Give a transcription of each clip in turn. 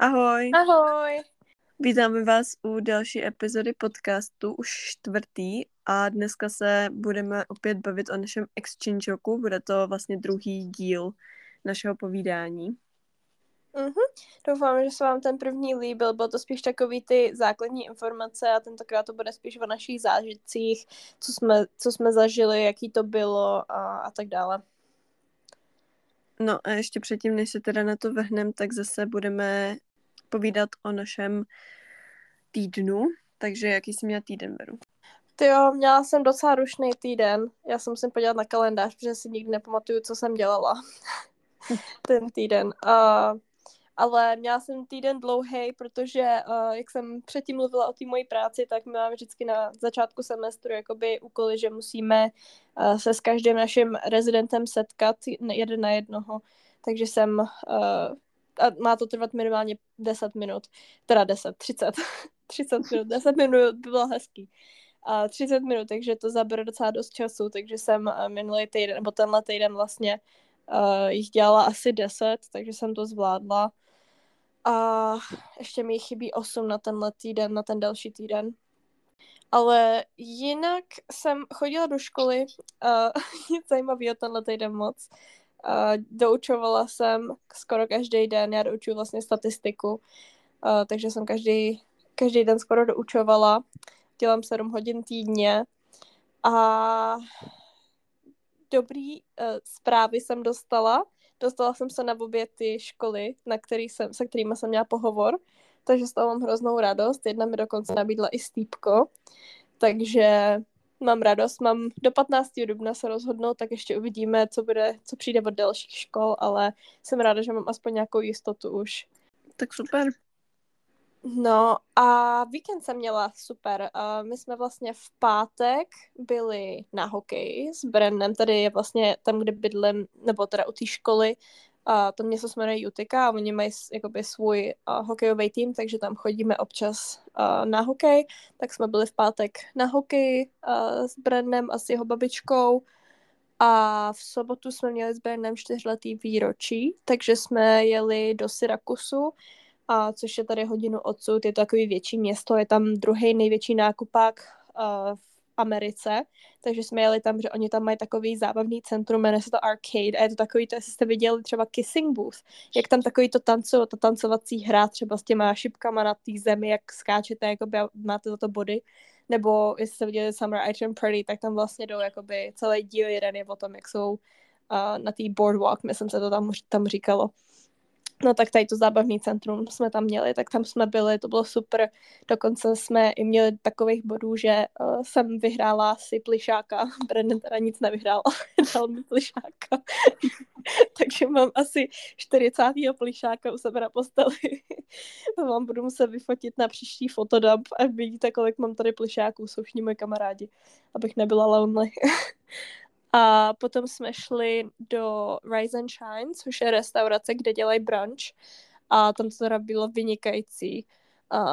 Ahoj. Ahoj. Vítáme vás u další epizody podcastu, už čtvrtý a dneska se budeme opět bavit o našem exchange roku. Bude to vlastně druhý díl našeho povídání. Mhm. Doufám, že se vám ten první líbil. Byl to spíš takový ty základní informace a tentokrát to bude spíš o našich zážitcích, co jsme, co jsme zažili, jaký to bylo a, a tak dále. No a ještě předtím, než se teda na to vrhneme, tak zase budeme povídat o našem týdnu. Takže jaký jsi měla týden, Veru? Ty jo, měla jsem docela rušný týden. Já jsem musím podívat na kalendář, protože si nikdy nepamatuju, co jsem dělala ten týden. Uh, ale měla jsem týden dlouhý, protože uh, jak jsem předtím mluvila o té mojí práci, tak my máme vždycky na začátku semestru jakoby úkoly, že musíme uh, se s každým naším rezidentem setkat jeden na jednoho. Takže jsem, uh, a má to trvat minimálně 10 minut, teda 10, 30, 30 minut, 10 minut by bylo hezký. A 30 minut, takže to zabere docela dost času, takže jsem minulý týden, nebo tenhle týden vlastně uh, jich dělala asi 10, takže jsem to zvládla a ještě mi chybí 8 na tenhle týden, na ten další týden. Ale jinak jsem chodila do školy, uh, nic zajímavého tenhle týden moc. Uh, doučovala jsem skoro každý den, já doučuju vlastně statistiku, uh, takže jsem každý, každý den skoro doučovala. Dělám 7 hodin týdně a dobrý uh, zprávy jsem dostala, Dostala jsem se na obě ty školy, na který jsem, se kterými jsem měla pohovor, takže z toho mám hroznou radost. Jedna mi dokonce nabídla i stýpko, takže mám radost. Mám do 15. dubna se rozhodnout, tak ještě uvidíme, co, bude, co přijde od dalších škol, ale jsem ráda, že mám aspoň nějakou jistotu už. Tak super. No a víkend jsem měla super. My jsme vlastně v pátek byli na hokej s Brennem, tady je vlastně tam, kde bydlím, nebo teda u té školy, a to město se jmenuje Utica a oni mají jakoby svůj uh, hokejový tým, takže tam chodíme občas uh, na hokej. Tak jsme byli v pátek na hokej uh, s Brennem a s jeho babičkou. A v sobotu jsme měli s Brennem čtyřletý výročí, takže jsme jeli do Syrakusu a což je tady hodinu odsud, je to takový větší město, je tam druhý největší nákupák uh, Americe, takže jsme jeli tam, že oni tam mají takový zábavný centrum, jmenuje se to Arcade a je to takový, to jestli jste viděli třeba Kissing Booth, jak tam takový to tanco, ta tancovací hra třeba s těma šipkama na té zemi, jak skáčete, jako by máte za to body, nebo jestli jste viděli Summer Item Party, tak tam vlastně jdou jakoby celý díl jeden je o tom, jak jsou uh, na té boardwalk, myslím se to tam, tam říkalo. No tak tady to zábavní centrum jsme tam měli, tak tam jsme byli, to bylo super. Dokonce jsme i měli takových bodů, že uh, jsem vyhrála si plišáka. Brennan teda nic nevyhrál, dal mi plišáka. Takže mám asi 40. plišáka u sebe na posteli. mám budu muset vyfotit na příští fotodub a vidíte, kolik mám tady plišáků, jsou všichni moji kamarádi, abych nebyla lonely. A potom jsme šli do Rise and Shine, což je restaurace, kde dělají brunch. A tam to teda bylo vynikající.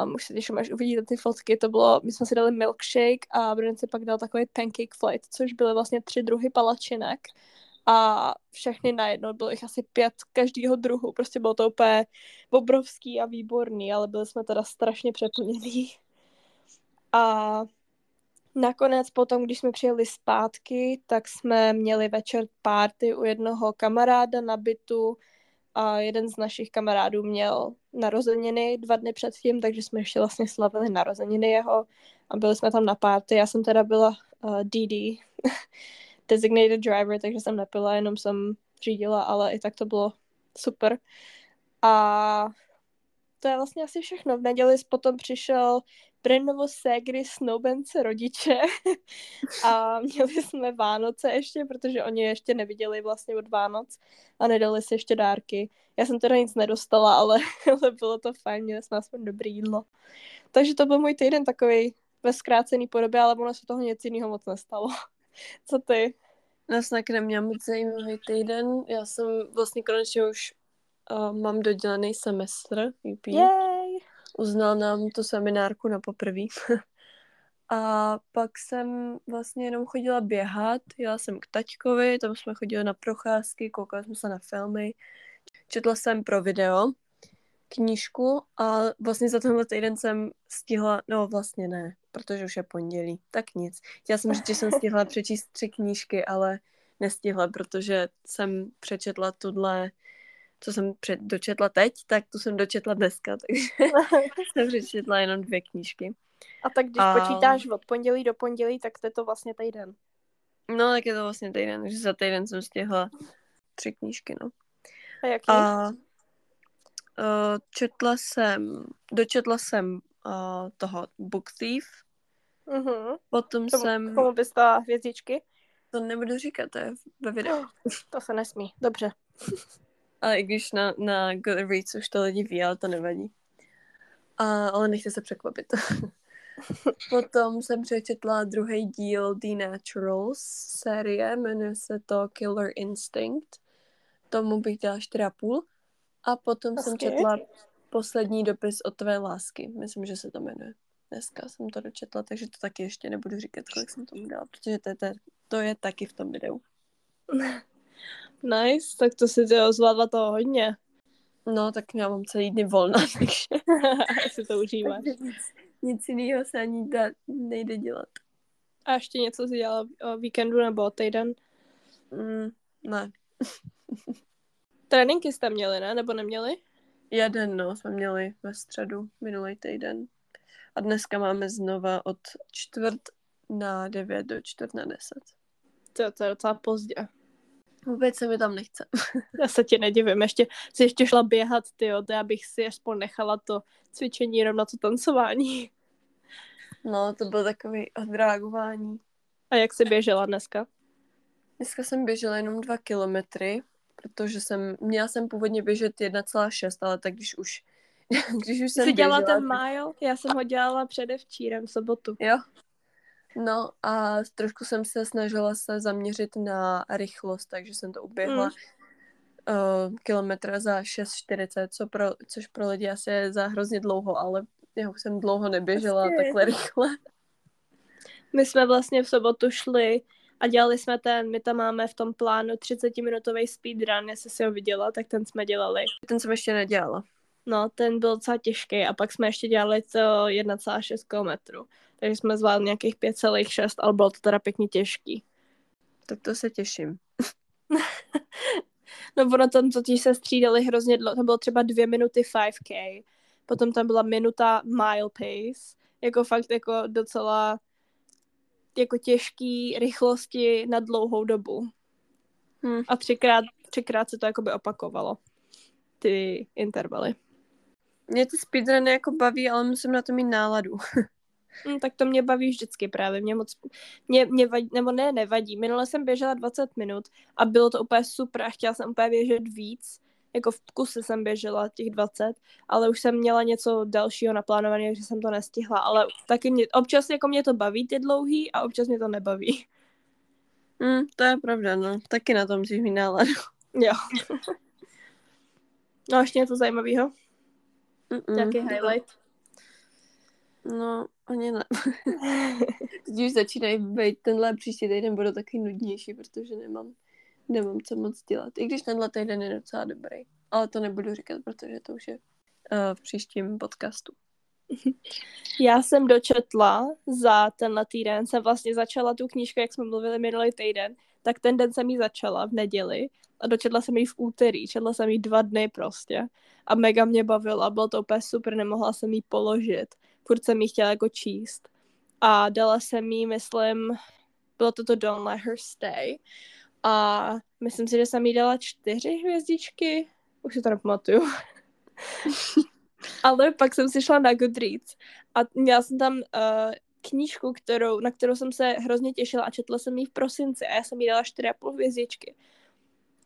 Um, už se těším, až uvidíte ty fotky. To bylo, my jsme si dali milkshake a Brent si pak dal takový pancake flight, což byly vlastně tři druhy palačinek. A všechny najednou, bylo jich asi pět každého druhu. Prostě bylo to úplně obrovský a výborný, ale byli jsme teda strašně přeplnění. A Nakonec potom, když jsme přijeli zpátky, tak jsme měli večer párty u jednoho kamaráda na bytu a jeden z našich kamarádů měl narozeniny dva dny předtím, takže jsme ještě vlastně slavili narozeniny jeho a byli jsme tam na párty. Já jsem teda byla uh, DD, designated driver, takže jsem nepila, jenom jsem řídila, ale i tak to bylo super. A to je vlastně asi všechno. V neděli potom přišel Brennovo ségry, snoubence, rodiče a měli jsme Vánoce ještě, protože oni ještě neviděli vlastně od Vánoc a nedali si ještě dárky. Já jsem teda nic nedostala, ale, ale bylo to fajn, měli jsme aspoň dobrý jídlo. Takže to byl můj týden takový ve zkrácený podobě, ale ono se toho nic jiného moc nestalo. Co ty? Já jsem taky neměla moc zajímavý týden. Já jsem vlastně konečně už uh, mám dodělaný semestr UP. Yay! Uznal nám tu seminárku na poprvé. a pak jsem vlastně jenom chodila běhat, jela jsem k taťkovi, tam jsme chodili na procházky, koukali jsme se na filmy, četla jsem pro video knížku a vlastně za tenhle týden jsem stihla, no vlastně ne, protože už je pondělí, tak nic. Chtěla jsem říct, že jsem stihla přečíst tři knížky, ale nestihla, protože jsem přečetla tuhle, co jsem před, dočetla teď, tak tu jsem dočetla dneska, takže jsem přečetla jenom dvě knížky. A tak když a... počítáš od pondělí do pondělí, tak to je to vlastně týden. No, tak je to vlastně týden, takže za týden jsem stihla tři knížky, no. A jaký? A, uh, četla jsem, dočetla jsem uh, toho Book Thief. Uh-huh. Potom Tomu, jsem... Komu bys dala hvězdičky? To nebudu říkat, to je ve videu. To se nesmí, dobře. Ale i když na, na Goodreads už to lidi ví, ale to nevadí. A, ale nechte se překvapit. Potom jsem přečetla druhý díl The Naturals série, jmenuje se to Killer Instinct. Tomu bych dala 4,5. A potom okay. jsem četla poslední dopis od tvé lásky. Myslím, že se to jmenuje. Dneska jsem to dočetla, takže to taky ještě nebudu říkat, kolik jsem tomu dala, protože to je, to je taky v tom videu. Nice, tak to si ty zvládla toho hodně. No, tak já mám celý dny volna, takže... si to užíváš. nic, nic jiného se ani da, nejde dělat. A ještě něco si dělala o víkendu nebo týden? Mm, ne. Tréninky jste měli, ne? Nebo neměli? Jeden, no, jsme měli ve středu minulý týden. A dneska máme znova od čtvrt na devět do čtvrt na deset. To, to je docela pozdě. Vůbec se mi tam nechce. Já se ti nedivím, ještě si ještě šla běhat, ty to já bych si aspoň nechala to cvičení jenom na to tancování. No, to bylo takový odreagování. A jak jsi běžela dneska? Dneska jsem běžela jenom dva kilometry, protože jsem, měla jsem původně běžet 1,6, ale tak když už, když už jsem Jsi dělala běžela, ten mile? Já jsem ho dělala předevčírem v sobotu. Jo. No a trošku jsem se snažila se zaměřit na rychlost, takže jsem to uběhla mm. uh, kilometr za 6,40, co pro, což pro lidi asi je za hrozně dlouho, ale já už jsem dlouho neběžela Asi. takhle rychle. My jsme vlastně v sobotu šli a dělali jsme ten, my tam máme v tom plánu 30-minutový speedrun, jestli si ho viděla, tak ten jsme dělali. Ten jsem ještě nedělala. No, ten byl docela těžký a pak jsme ještě dělali to 1,6 km. Takže jsme zvládli nějakých 5,6, ale bylo to teda pěkně těžký. Tak to se těším. no ono tam totiž se střídali hrozně dlouho, to bylo třeba dvě minuty 5k, potom tam byla minuta mile pace, jako fakt jako docela jako těžký rychlosti na dlouhou dobu. Hmm. A třikrát, třikrát se to jakoby opakovalo, ty intervaly. Mě ty speedruny jako baví, ale musím na to mít náladu. Hmm, tak to mě baví vždycky právě. Mě moc, mě, mě vadí, nebo ne, nevadí. Minule jsem běžela 20 minut a bylo to úplně super a chtěla jsem úplně běžet víc. Jako v kuse jsem běžela těch 20, ale už jsem měla něco dalšího naplánovaného, že jsem to nestihla. Ale taky mě, občas jako mě to baví ty dlouhý a občas mě to nebaví. Mm, to je pravda, no. Taky na tom musíš mít náladu. Jo. no a ještě něco zajímavého? Jaký highlight? No, ani ne. Teď už začínají být tenhle příští týden bude taky nudnější, protože nemám, nemám co moc dělat. I když tenhle týden je docela dobrý. Ale to nebudu říkat, protože to už je uh, v příštím podcastu. Já jsem dočetla za tenhle týden, jsem vlastně začala tu knížku, jak jsme mluvili minulý týden, tak ten den jsem ji začala v neděli a dočetla jsem ji v úterý, četla jsem ji dva dny prostě a mega mě bavila, bylo to úplně super, nemohla jsem ji položit, furt jsem ji chtěla jako číst a dala jsem jí, myslím, bylo to to Don't Let Her Stay a myslím si, že jsem jí dala čtyři hvězdičky, už si to nepamatuju. Ale pak jsem si šla na Goodreads a měla jsem tam uh, knížku, kterou, na kterou jsem se hrozně těšila a četla jsem ji v prosinci a já jsem jí dala 4,5 hvězdičky.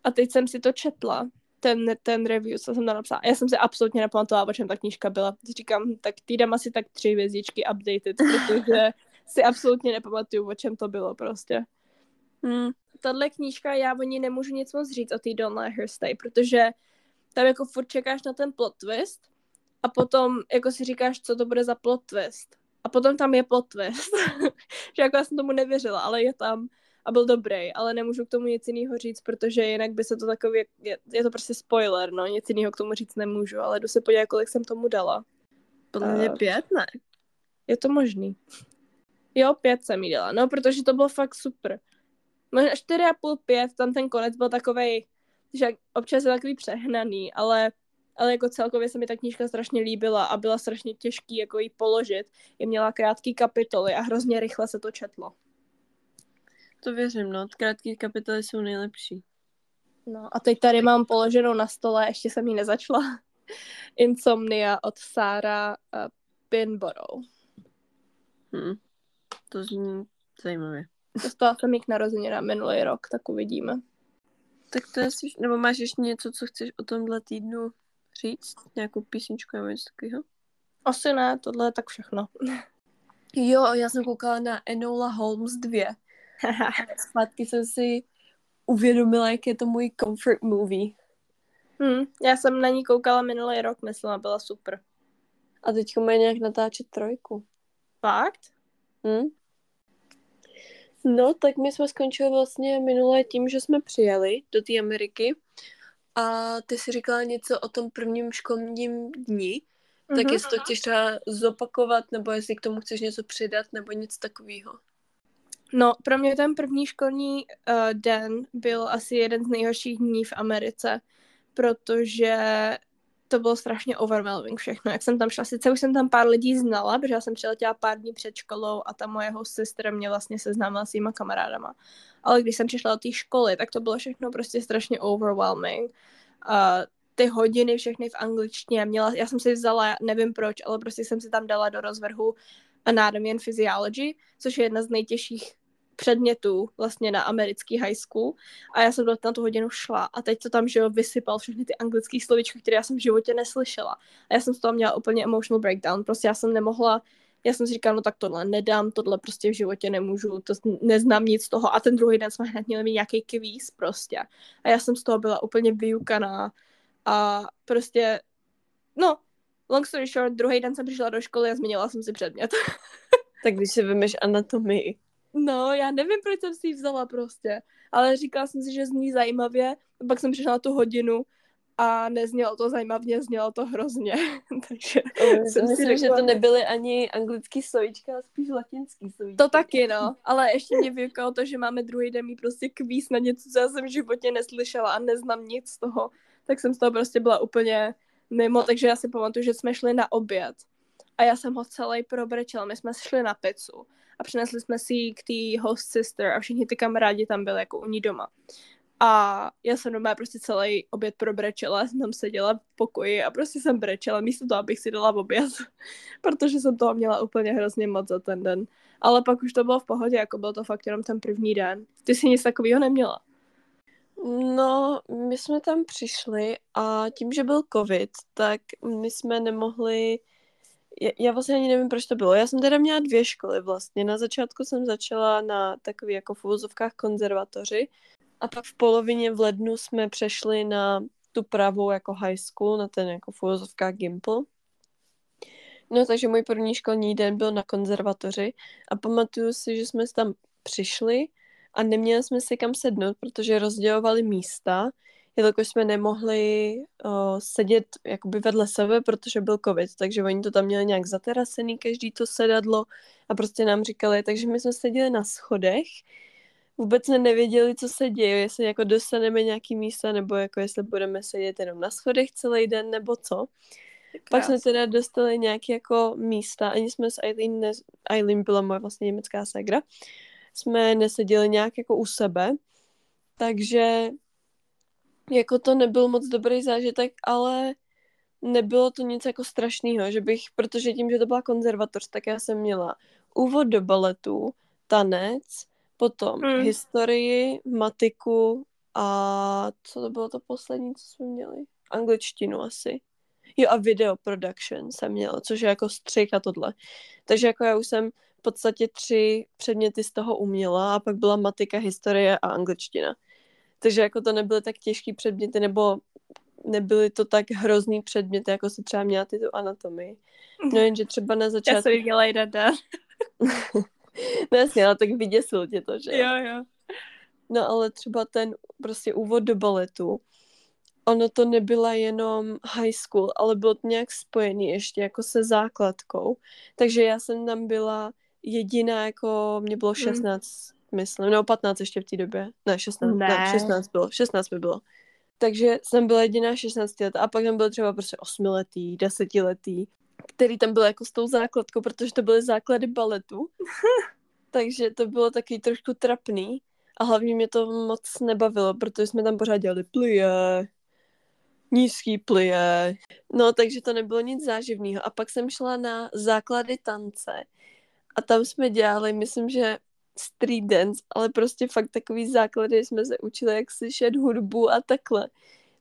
A teď jsem si to četla, ten, ten review, co jsem tam napsala. Já jsem se absolutně nepamatovala, o čem ta knížka byla. Říkám, tak ty dám asi tak tři hvězdičky updated, protože si absolutně nepamatuju, o čem to bylo prostě. Hmm. Tahle knížka, já o ní nemůžu nic moc říct o té Don't Let Her Stay, protože tam jako furt čekáš na ten plot twist a potom jako si říkáš, co to bude za plot twist. A potom tam je plot twist. že jako já jsem tomu nevěřila, ale je tam. A byl dobrý, ale nemůžu k tomu nic jiného říct, protože jinak by se to takový, je, je to prostě spoiler, no, nic jiného k tomu říct nemůžu, ale jdu se podívat, kolik jsem tomu dala. Podle mě Eh, pět, ne? Je to možný. Jo, pět jsem jí dala, no, protože to bylo fakt super. Možná čtyři a půl, pět, tam ten konec byl takovej, že občas je takový přehnaný, ale, ale jako celkově se mi ta knížka strašně líbila a byla strašně těžký jako jí položit. Je měla krátký kapitoly a hrozně rychle se to četlo. To věřím, no. Krátké kapitoly jsou nejlepší. No a teď tady mám položenou na stole, ještě jsem ji nezačala. Insomnia od Sára uh, Pinborough. Hm. To zní zajímavě. Dostala jsem ji k narozeninám minulý rok, tak uvidíme. Tak to je asi... Nebo máš ještě něco, co chceš o tomhle týdnu říct? Nějakou písničku nebo něco takového? Asi ne, tohle je tak všechno. Jo, já jsem koukala na Enola Holmes 2. Zpátky jsem si uvědomila, jak je to můj comfort movie. hm, já jsem na ní koukala minulý rok, myslím, a byla super. A teď mají nějak natáčet trojku. Fakt? Hm? No, tak my jsme skončili vlastně minulé tím, že jsme přijeli do té Ameriky a ty si říkala něco o tom prvním školním dni, tak Mhm. jestli to chceš třeba zopakovat, nebo jestli k tomu chceš něco přidat, nebo něco takového. No, pro mě ten první školní uh, den byl asi jeden z nejhorších dní v Americe, protože to bylo strašně overwhelming všechno. Jak jsem tam šla, sice už jsem tam pár lidí znala, protože já jsem přiletěla pár dní před školou a ta moje host sister mě vlastně seznámila s svýma kamarádama. Ale když jsem přišla do té školy, tak to bylo všechno prostě strašně overwhelming. Uh, ty hodiny všechny v angličtině měla, já jsem si vzala, nevím proč, ale prostě jsem si tam dala do rozvrhu Anatomy and Physiology, což je jedna z nejtěžších předmětů vlastně na americký high school a já jsem na tu hodinu šla a teď to tam, že jo, vysypal všechny ty anglické slovíčka, které já jsem v životě neslyšela. A já jsem z toho měla úplně emotional breakdown, prostě já jsem nemohla já jsem si říkala, no tak tohle nedám, tohle prostě v životě nemůžu, to neznám nic z toho. A ten druhý den jsme hned měli mít nějaký kvíz prostě. A já jsem z toho byla úplně vyukaná a prostě, no, long story short, druhý den jsem přišla do školy a změnila jsem si předmět. Tak když si vymeš anatomii. No, já nevím, proč jsem si ji vzala prostě, ale říkala jsem si, že zní zajímavě, a pak jsem přišla na tu hodinu a neznělo to zajímavě, znělo to hrozně, takže jsem si Myslím, že řekla- to nebyly ani anglický slovíčka, ale spíš latinský slovíčka. To taky, no. Ale ještě mě vyukalo to, že máme druhý den mít prostě kvíz na něco, co já jsem v životě neslyšela a neznám nic z toho. Tak jsem z toho prostě byla úplně mimo, takže já si pamatuju, že jsme šli na oběd. A já jsem ho celý probrečela. My jsme šli na pizzu a přinesli jsme si ji k té host sister a všichni ty kamarádi tam byli jako u ní doma. A já jsem doma prostě celý oběd probrečela, jsem tam seděla v pokoji a prostě jsem brečela místo toho, abych si dala oběd, protože jsem toho měla úplně hrozně moc za ten den. Ale pak už to bylo v pohodě, jako byl to fakt jenom ten první den. Ty jsi nic takového neměla. No, my jsme tam přišli a tím, že byl covid, tak my jsme nemohli... Já, vlastně ani nevím, proč to bylo. Já jsem teda měla dvě školy vlastně. Na začátku jsem začala na takový jako v uvozovkách konzervatoři a pak v polovině v lednu jsme přešli na tu pravou jako high school, na ten jako v uvozovkách Gimple. No, takže můj první školní den byl na konzervatoři a pamatuju si, že jsme tam přišli a neměli jsme si kam sednout, protože rozdělovali místa, jelikož jsme nemohli uh, sedět jakoby vedle sebe, protože byl covid, takže oni to tam měli nějak zaterasený, každý to sedadlo a prostě nám říkali, takže my jsme seděli na schodech, vůbec jsme nevěděli, co se děje, jestli jako dostaneme nějaký místa, nebo jako jestli budeme sedět jenom na schodech celý den, nebo co. Pak jsme teda dostali nějaké jako místa, ani jsme s Eileen, ne, Eileen byla moje vlastně německá ségra, jsme neseděli nějak jako u sebe, takže jako to nebyl moc dobrý zážitek, ale nebylo to nic jako strašného, že bych, protože tím, že to byla konzervatoř, tak já jsem měla úvod do baletu, tanec, potom hmm. historii, matiku a co to bylo to poslední, co jsme měli? Angličtinu asi. Jo a video production jsem měla, což je jako střih a tohle. Takže jako já už jsem v podstatě tři předměty z toho uměla a pak byla matika, historie a angličtina. Takže jako to nebyly tak těžký předměty, nebo nebyly to tak hrozný předměty, jako si třeba měla ty tu anatomii. No jenže třeba na Já začátku... jsem viděla jeden den. No jasně, ale tak vyděsil tě to, že Jo, jo. No ale třeba ten prostě úvod do baletu, ono to nebyla jenom high school, ale bylo to nějak spojený ještě jako se základkou. Takže já jsem tam byla jediná, jako mě bylo 16, mm. Myslím, nebo 15 ještě v té době. Ne, 16, ne. ne, 16 bylo, 16 mi bylo. Takže jsem byla jediná 16 let a pak tam byl třeba prostě 8 letý, 10 letý, který tam byl jako s tou základkou, protože to byly základy baletu. Takže to bylo taky trošku trapný a hlavně mě to moc nebavilo, protože jsme tam pořád dělali plie, nízký plie. No, takže to nebylo nic záživného. A pak jsem šla na základy tance a tam jsme dělali, myslím, že street dance, ale prostě fakt takový základy jsme se učili, jak slyšet hudbu a takhle.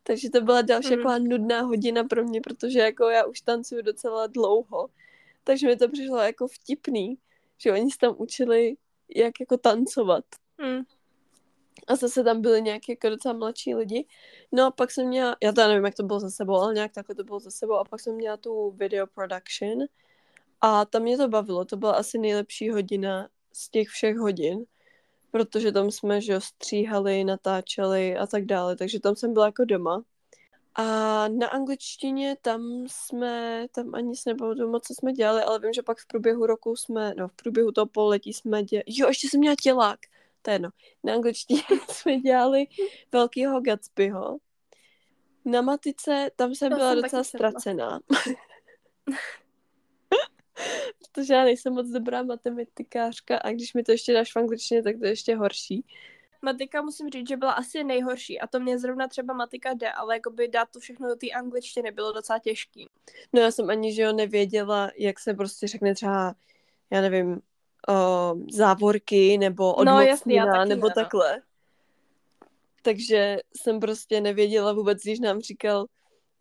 Takže to byla další mm. taková nudná hodina pro mě, protože jako já už tancuju docela dlouho. Takže mi to přišlo jako vtipný, že oni se tam učili, jak jako tancovat. Mm. A zase tam byli nějaké jako docela mladší lidi. No a pak jsem měla, já to nevím, jak to bylo za sebou, ale nějak takhle to bylo za sebou. A pak jsem měla tu video production a tam mě to bavilo. To byla asi nejlepší hodina z těch všech hodin, protože tam jsme, že jo, stříhali, natáčeli a tak dále, takže tam jsem byla jako doma. A na angličtině tam jsme, tam ani se nepamatuju moc, co jsme dělali, ale vím, že pak v průběhu roku jsme, no v průběhu toho pololetí jsme dělali, jo, ještě jsem měla tělák, to je jedno. Na angličtině jsme dělali velkýho Gatsbyho. Na matice, tam jsem to byla jsem docela ztracená. Protože já nejsem moc dobrá matematikářka a když mi to ještě dáš v angličtině, tak to je ještě horší. Matika musím říct, že byla asi nejhorší a to mě zrovna třeba matika jde, ale jakoby dát to všechno do té angličtiny bylo docela těžký. No já jsem ani, že jo, nevěděla, jak se prostě řekne třeba, já nevím, o, závorky nebo odmocnina, no, jasný, nebo ne, no. takhle. Takže jsem prostě nevěděla vůbec, když nám říkal,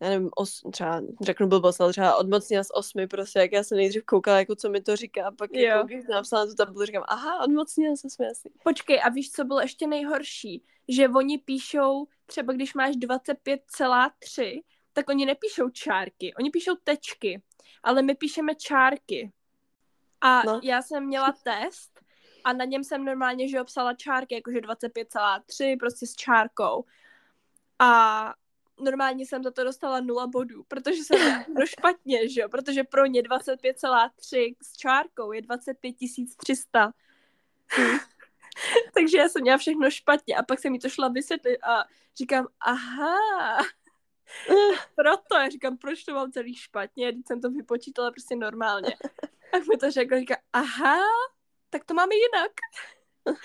já nevím, os, třeba řeknu blbost, ale třeba odmocnila z osmi, prostě, jak já jsem nejdřív koukala, jako co mi to říká, a pak jako, když napsala tu tabulu, říkám, aha, odmocnila z osmi asi. Počkej, a víš, co bylo ještě nejhorší? Že oni píšou, třeba když máš 25,3, tak oni nepíšou čárky, oni píšou tečky, ale my píšeme čárky. A no. já jsem měla test a na něm jsem normálně, že obsala čárky, jakože 25,3, prostě s čárkou. A normálně jsem za to dostala nula bodů, protože jsem to špatně, že jo, protože pro ně 25,3 s čárkou je 25 300. Takže já jsem měla všechno špatně a pak jsem mi to šla vysvětlit a říkám, aha, proto, já říkám, proč to mám celý špatně, když jsem to vypočítala prostě normálně. Tak mi to řekl, říká, aha, tak to máme jinak.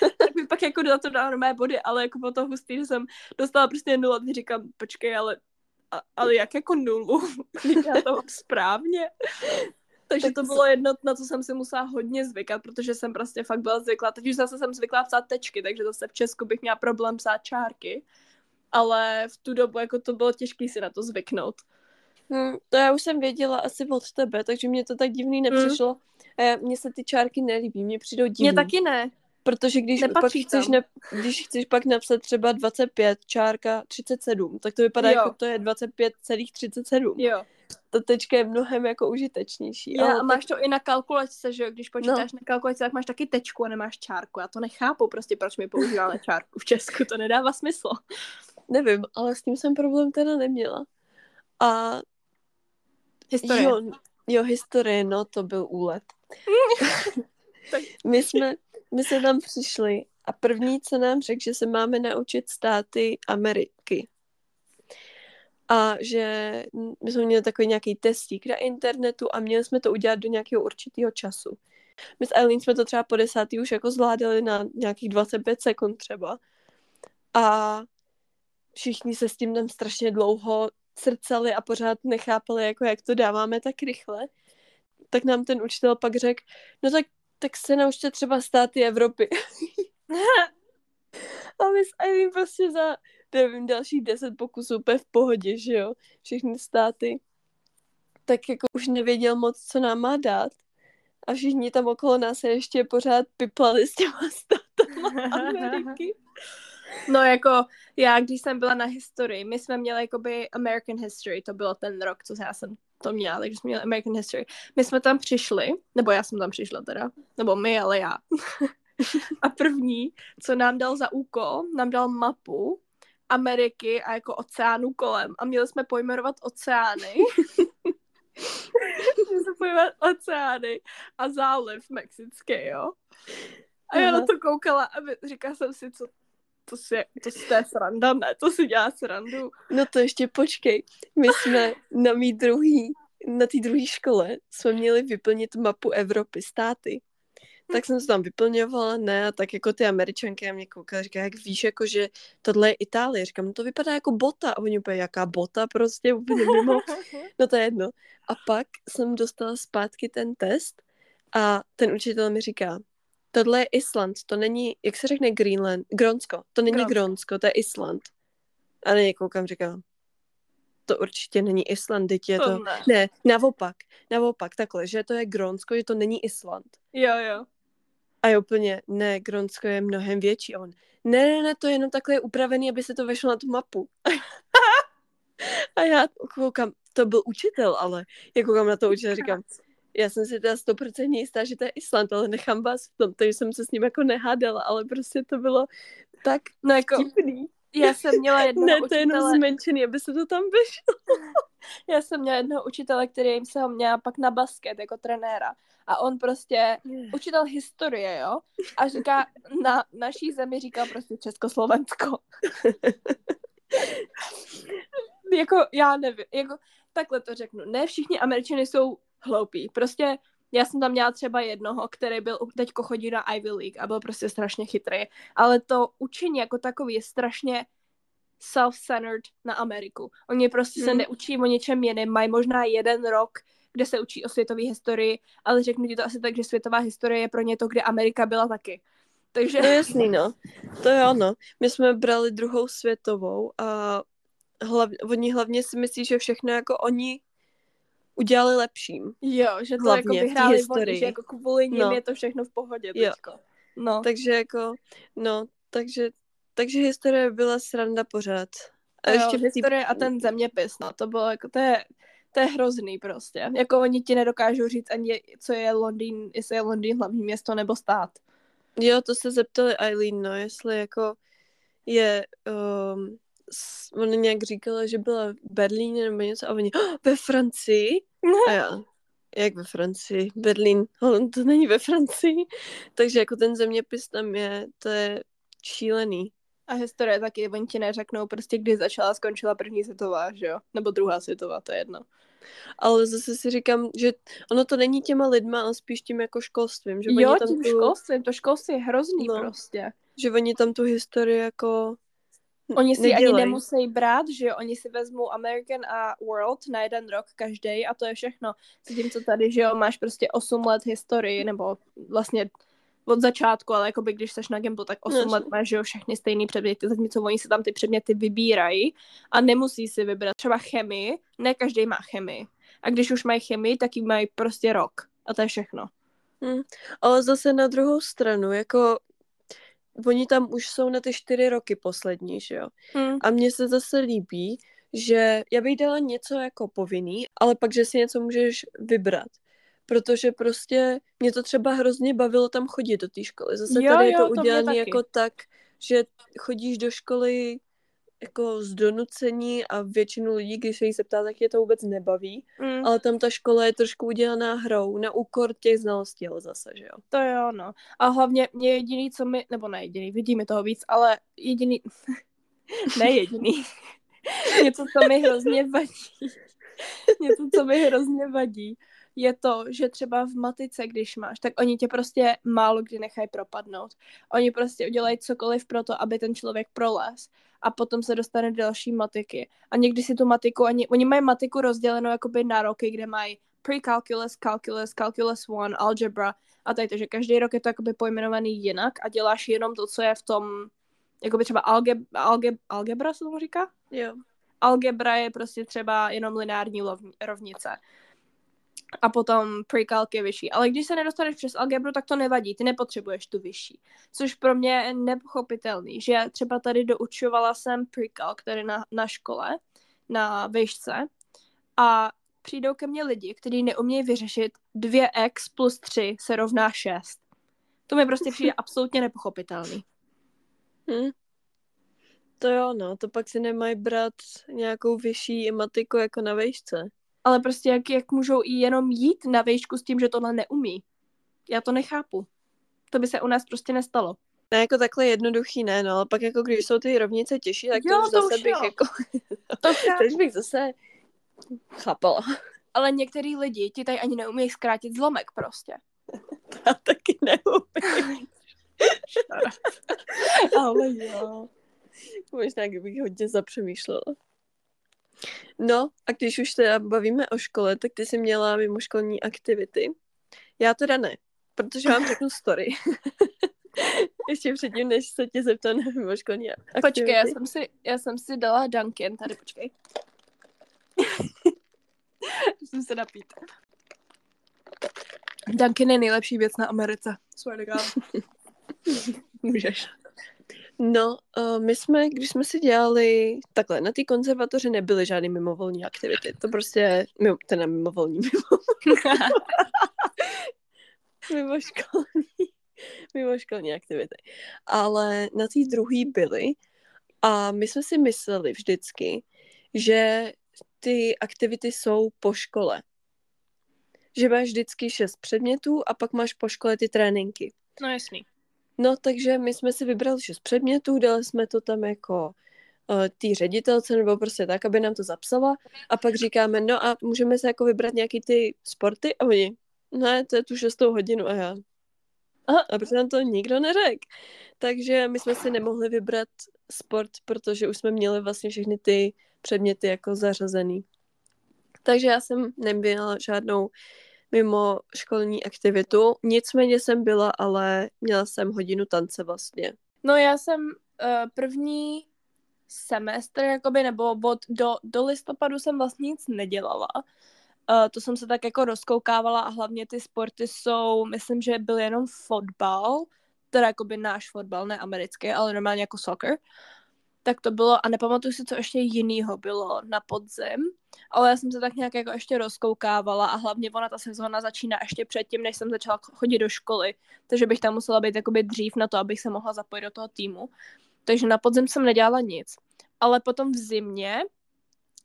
tak mi pak jako na to dala mé body, ale jako bylo to hustý, že jsem dostala prostě nulu a teď říkám, počkej, ale, a, ale jak jako nulu? já to mám správně. Takže tak to bylo jedno, na co jsem si musela hodně zvykat, protože jsem prostě fakt byla zvyklá. Teď už zase jsem zvyklá psát tečky, takže zase v Česku bych měla problém psát čárky. Ale v tu dobu jako to bylo těžké si na to zvyknout. Hmm, to já už jsem věděla asi od tebe, takže mě to tak divný nepřišlo. Hmm. Mně se ty čárky nelíbí, mně přijdou divný. Mně taky ne. Protože když pak chceš, ne, když chceš pak napsat třeba 25 čárka 37, tak to vypadá jo. jako to je 25,37. Jo. Ta tečka je mnohem jako užitečnější. Jo, ale a máš to i na kalkulačce, že jo? Když počítáš no. na kalkulačce, tak máš taky tečku a nemáš čárku. Já to nechápu prostě, proč mi používáme čárku v Česku. To nedává smysl. Nevím, ale s tím jsem problém teda neměla. A Historie. Jo, jo, historie, no, to byl úlet. my, jsme, my jsme tam přišli a první, co nám řekl, že se máme naučit státy Ameriky. A že my jsme měli takový nějaký testík na internetu a měli jsme to udělat do nějakého určitého času. My s Eileen jsme to třeba po desátý už jako zvládali na nějakých 25 sekund třeba. A všichni se s tím tam strašně dlouho srdcali a pořád nechápali, jako jak to dáváme tak rychle, tak nám ten učitel pak řekl, no tak, tak se naučte třeba státy Evropy. a my s Eileen prostě za, nevím, dalších deset pokusů úplně v pohodě, že jo, všechny státy. Tak jako už nevěděl moc, co nám má dát. A všichni tam okolo nás se ještě pořád piplali s těma státama Ameriky. No jako já, když jsem byla na historii, my jsme měli jakoby American History, to bylo ten rok, co já jsem to měla, takže jsme měli American History. My jsme tam přišli, nebo já jsem tam přišla teda, nebo my, ale já. A první, co nám dal za úkol, nám dal mapu Ameriky a jako oceánu kolem. A měli jsme pojmenovat oceány. měli jsme pojmenovat oceány a záliv mexický, jo. A já Aha. na to koukala a říkala jsem si, co to si, to si to je sranda, ne, to si dělá srandu. No to ještě počkej. My jsme na mý druhý, na té druhé škole jsme měli vyplnit mapu Evropy, státy. Tak jsem to tam vyplňovala, ne, a tak jako ty američanky na mě koukaly, říká, jak víš, jako, že tohle je Itálie. Říkám, no to vypadá jako bota. A oni úplně, jaká bota, prostě úplně mimo. No to je jedno. A pak jsem dostala zpátky ten test a ten učitel mi říká, tohle je Island, to není, jak se řekne Greenland, Grónsko, to není Grónsko. Grónsko, to je Island. A něj koukám, říkám, to určitě není Island, teď je to... To ne. Ne, naopak, naopak, takhle, že to je Grónsko, že to není Island. Jo, jo. A je úplně, ne, Grónsko je mnohem větší. A on, ne, ne, ne, to je jenom takhle upravený, aby se to vešlo na tu mapu. a já koukám, to byl učitel, ale já koukám na to učitele, říkám, já jsem si teda stoprocentně jistá, že to je Island, ale nechám vás v tom, takže jsem se s ním jako nehádala, ale prostě to bylo tak No jako, vtipný. já jsem měla jednoho Ne, to je jenom učitele, zmenšený, aby se to tam vyšlo. já jsem měla jednoho učitele, který jim se ho měla pak na basket jako trenéra. A on prostě učitel historie, jo? A říká, na naší zemi říkal prostě Československo. jako, já nevím, jako, takhle to řeknu. Ne všichni američany jsou hloupí. Prostě já jsem tam měla třeba jednoho, který byl, teďko chodí na Ivy League a byl prostě strašně chytrý. Ale to učení jako takový je strašně self-centered na Ameriku. Oni prostě se Hmm. neučí o něčem jiném, mají možná jeden rok, kde se učí o světové historii, ale řeknu ti to asi tak, že světová historie je pro ně to, kde Amerika byla taky. Takže No jasný, no. To je ono. My jsme brali druhou světovou a hlav, oni hlavně si myslí, že všechno jako oni udělali lepším. jo, že to Hlavně jako vyhráli oni, historii. že jako kvůli nim No. je to všechno v pohodě Jo. teďko. No. Takže jako, no, takže, takže historie byla sranda pořád. A A ještě jo, historie a ten zeměpis, no, to bylo jako, to je, to je hrozný prostě. Jako oni ti nedokážou říct ani, co je Londýn, jestli je Londýn hlavní město nebo stát. Jo, to se zeptali Eileen, no, jestli jako je, um, ona nějak říkala, že byla v Berlíně nebo něco a oni, oh, ve Francii? A já, jak ve Francii? Berlín, oh, to není ve Francii. Takže jako ten zeměpis tam je, to je šílený. A historie taky, oni ti neřeknou prostě, kdy začala a skončila první světová, že jo? Nebo druhá světová, to je jedno. Ale zase si říkám, že ono to není těma lidma, ale spíš tím jako školstvím, že jo, oni tam tím tu, školstvím, to školství je hrozný No. prostě. že oni tam tu historii jako Oni si ani nedělej. nemusí brát, že jo, oni si vezmou American a World na jeden rok každý a to je všechno. Zatímco tady, že jo, máš prostě 8 let historii, nebo vlastně od začátku, ale jakoby když seš na Gimplu, tak 8 Jasně. let máš, že jo, všechny stejný předměty, zatímco oni si tam ty předměty vybírají a nemusí si vybrat třeba chemii, ne každý má chemii. A když už mají chemii, tak ji mají prostě rok. A to je všechno. Hm. Ale zase na druhou stranu, jako oni tam už jsou na ty čtyři roky poslední, že jo. Hm. A mně se zase líbí, že já bych dala něco jako povinný, ale pak, že si něco můžeš vybrat. Protože prostě mě to třeba hrozně bavilo tam chodit do té školy. Zase Jo, tady je to to udělané jako tak, že chodíš do školy jako z donucení a většinu lidí, když se jí zeptá, tak je to vůbec nebaví. Hm. Ale tam ta škola je trošku udělaná hrou, na úkor těch znalostí, ale zase, že jo. To jo, no. A hlavně mě jediný, co mi, nebo ne jediný, vidí mi toho víc, ale jediný, ne jediný, něco, co mi hrozně vadí, něco, co mi hrozně vadí, je to, že třeba v matice, když máš, tak oni tě prostě málo kdy nechají propadnout. Oni prostě udělají cokoliv pro to, aby ten člověk prolez a potom se dostane do další matiky. A někdy si tu matiku, ani, oni mají matiku rozdělenou jakoby na roky, kde mají pre-calculus, calculus, calculus 1, algebra a tady, takže každý rok je to jakoby pojmenovaný jinak a děláš jenom to, co je v tom, jakoby třeba alge, alge, algebra se tomu říká? Jo. Algebra je prostě třeba jenom lineární rovnice. A potom pre-calc je vyšší. Ale když se nedostaneš přes algebru, tak to nevadí, ty nepotřebuješ tu vyšší. Což pro mě je nepochopitelný, že třeba tady doučovala jsem pre-calc tady na, na škole, na výšce a přijdou ke mně lidi, kteří neumějí vyřešit 2x plus 3 se rovná 6. To mi prostě přijde absolutně nepochopitelný. Hm. To jo, no, to pak si nemají brát nějakou vyšší matiku jako na vejšce. Ale prostě jak, jak můžou i jenom jít na vejšku s tím, že tohle neumí. Já to nechápu. To by se u nás prostě nestalo. Ne, jako takhle jednoduchý ne, no, ale pak jako když jsou ty rovnice těžší, tak to Jo, už to zase už bych jo. jako, To teď bych zase chápala. Ale některý lidi ti tady ani neumí zkrátit zlomek prostě. Já taky neumím. ale jo. Možná, kdybych hodně zapřemýšlela. No, a když už teda bavíme o škole, tak ty jsi měla mimoškolní aktivity. Já teda ne, protože vám řeknu story. Ještě předtím, než se tě zeptám na mimoškolní aktivity. Počkej, já jsem si, já jsem si dala Dunkin, tady počkej. Musím se napít. Dunkin je nejlepší věc na Americe. Swear to God. Můžeš. No, uh, my jsme, když jsme si dělali takhle, na té konzervatoři nebyly žádné mimovolní aktivity. To prostě, mimo, teda mimovolní, mimo, mimoškolní, mimoškolní aktivity. Ale na té druhé byly a my jsme si mysleli vždycky, že ty aktivity jsou po škole. Že máš vždycky šest předmětů a pak máš po škole ty tréninky. No jasný. No, takže my jsme si vybrali šest předmětů, dali jsme to tam jako uh, té ředitelce nebo prostě tak, aby nám to zapsala a pak říkáme, no a můžeme se jako vybrat nějaký ty sporty a oni, ne, to je tu šestou hodinu a já. Aha, a protože nám to nikdo neřekl. Takže my jsme si nemohli vybrat sport, protože už jsme měli vlastně všechny ty předměty jako zařazený. Takže já jsem neměla žádnou mimo školní aktivitu. Nicméně jsem byla, ale měla jsem hodinu tance vlastně. No já jsem uh, první semestr, jakoby, nebo od do, do listopadu jsem vlastně nic nedělala. Uh, to jsem se tak jako rozkoukávala a hlavně ty sporty jsou, myslím, že byl jenom fotbal, teda jakoby náš fotbal, ne americký, ale normálně jako soccer. Tak to bylo, a nepamatuju si, co ještě jinýho bylo na podzim, ale já jsem se tak nějak jako ještě rozkoukávala a hlavně ona ta sezóna začíná ještě předtím, než jsem začala chodit do školy, takže bych tam musela být jakoby dřív na to, abych se mohla zapojit do toho týmu. Takže na podzim jsem nedělala nic. Ale potom v zimě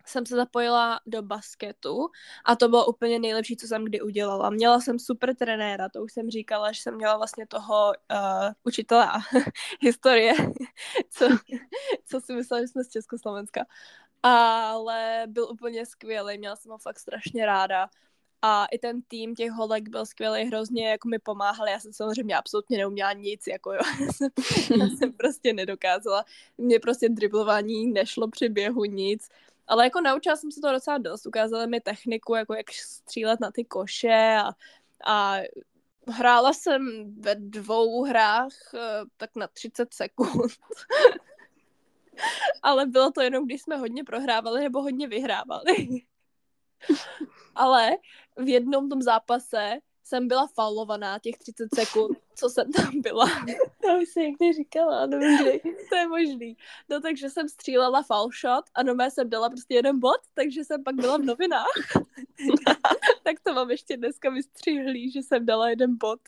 jsem se zapojila do basketu a to bylo úplně nejlepší, co jsem kdy udělala. Měla jsem super trenéra, to už jsem říkala, že jsem měla vlastně toho uh, učitele historie, co, co si myslela, že jsme z Československa. Ale byl úplně skvělý, měla jsem ho fakt strašně ráda. A i ten tým těch holek byl skvělý, hrozně jako mi pomáhali. Já jsem samozřejmě absolutně neuměla nic, jako jo. Já jsem prostě nedokázala. Mně prostě driblování nešlo při běhu nic. Ale jako naučila jsem se to docela dost. Ukázali mi techniku, jako jak střílet na ty koše a, a hrála jsem ve dvou hrách tak na 30 sekund. Ale bylo to jenom, když jsme hodně prohrávali nebo hodně vyhrávali. Ale v jednom tom zápase jsem byla faulovaná těch 30 sekund, co jsem tam byla. To už si někdy říkala, nevím, to je možný. No takže jsem střílela foul shot a nové jsem dala prostě jeden bod, takže jsem pak byla v novinách. tak to mám ještě dneska vystřihlý, že jsem dala jeden bod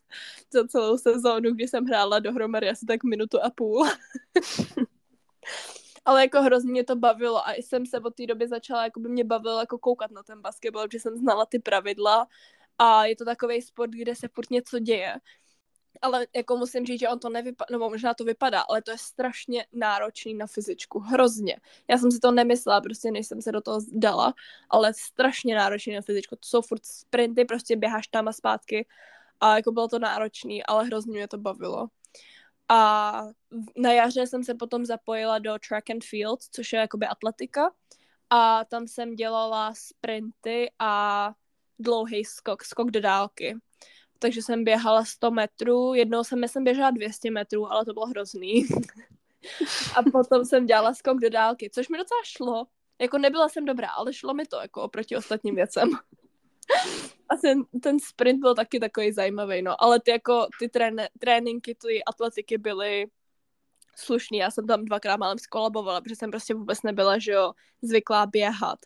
za celou sezónu, kdy jsem hrála dohromady asi tak minutu a půl. Ale jako hrozně mě to bavilo a jsem se od té doby začala, jako by mě bavilo jako koukat na ten basketbal, protože jsem znala ty pravidla a je to takový sport, kde se furt něco děje. Ale jako musím říct, že on to nevypadá, nebo možná to vypadá, ale to je strašně náročný na fyzičku, hrozně. Já jsem si to nemyslela, prostě než jsem se do toho dala, ale strašně náročný na fyzičku. To jsou furt sprinty, prostě běháš tam a zpátky a jako bylo to náročný, ale hrozně mě to bavilo. A na jaře jsem se potom zapojila do track and field, což je jakoby atletika. A tam jsem dělala sprinty a dlouhý skok, skok do dálky. Takže jsem běhala 100 metrů, jednou jsem, jsem běžela 200 metrů, ale to bylo hrozný. a potom jsem dělala skok do dálky, což mi docela šlo. Jako nebyla jsem dobrá, ale šlo mi to jako oproti ostatním věcem. A ten, ten sprint byl taky takový zajímavý, no. Ale ty jako, ty tréne, tréninky, ty atletiky byly slušný. Já jsem tam dvakrát málem skolabovala, protože jsem prostě vůbec nebyla, že jo, zvyklá běhat.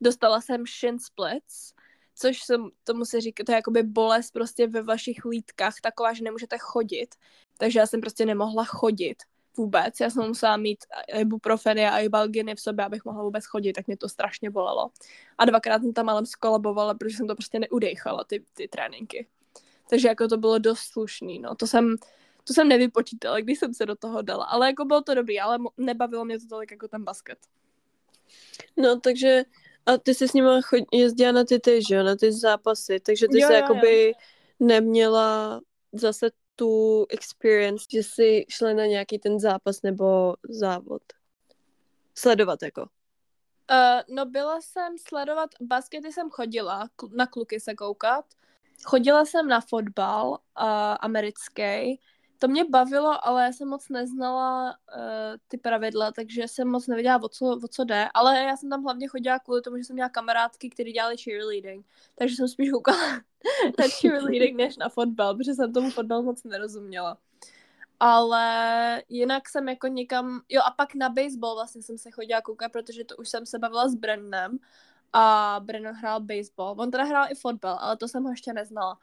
Dostala jsem shin splits, což jsem, tomu se říká, to je jakoby bolest prostě ve vašich lítkách, taková, že nemůžete chodit. Takže já jsem prostě nemohla chodit vůbec. Já jsem musela mít ibuprofeny a ibalginy v sobě, abych mohla vůbec chodit, tak mě to strašně bolelo. A dvakrát jsem tam ale skolabovala, protože jsem to prostě neudejchala, ty, ty tréninky. Takže jako to bylo dost slušný, no. To jsem, to jsem nevypočítala, když jsem se do toho dala. Ale jako bylo to dobrý, ale nebavilo mě to tolik jako ten basket. No, takže a ty jsi s nimi jezdila na ty ty, že na ty zápasy, takže ty jo, jsi jo, jakoby jo. neměla zase tu experience, že jsi šla na nějaký ten zápas nebo závod. Sledovat jako. Uh, no byla jsem sledovat, baskety jsem chodila, na kluky se koukat. Chodila jsem na fotbal uh, americký, to mě bavilo, ale já jsem moc neznala uh, ty pravidla, takže jsem moc nevěděla, o co, o co jde. Ale já jsem tam hlavně chodila kvůli tomu, že jsem měla kamarádky, které dělali cheerleading. Takže jsem spíš koukala na cheerleading než na fotbal, protože jsem tomu fotbal moc nerozuměla. Ale jinak jsem jako někam, jo a pak na baseball vlastně jsem se chodila koukat, protože to už jsem se bavila s Brennem a Brennan hrál baseball. On teda hrál i fotbal, ale to jsem ho ještě neznala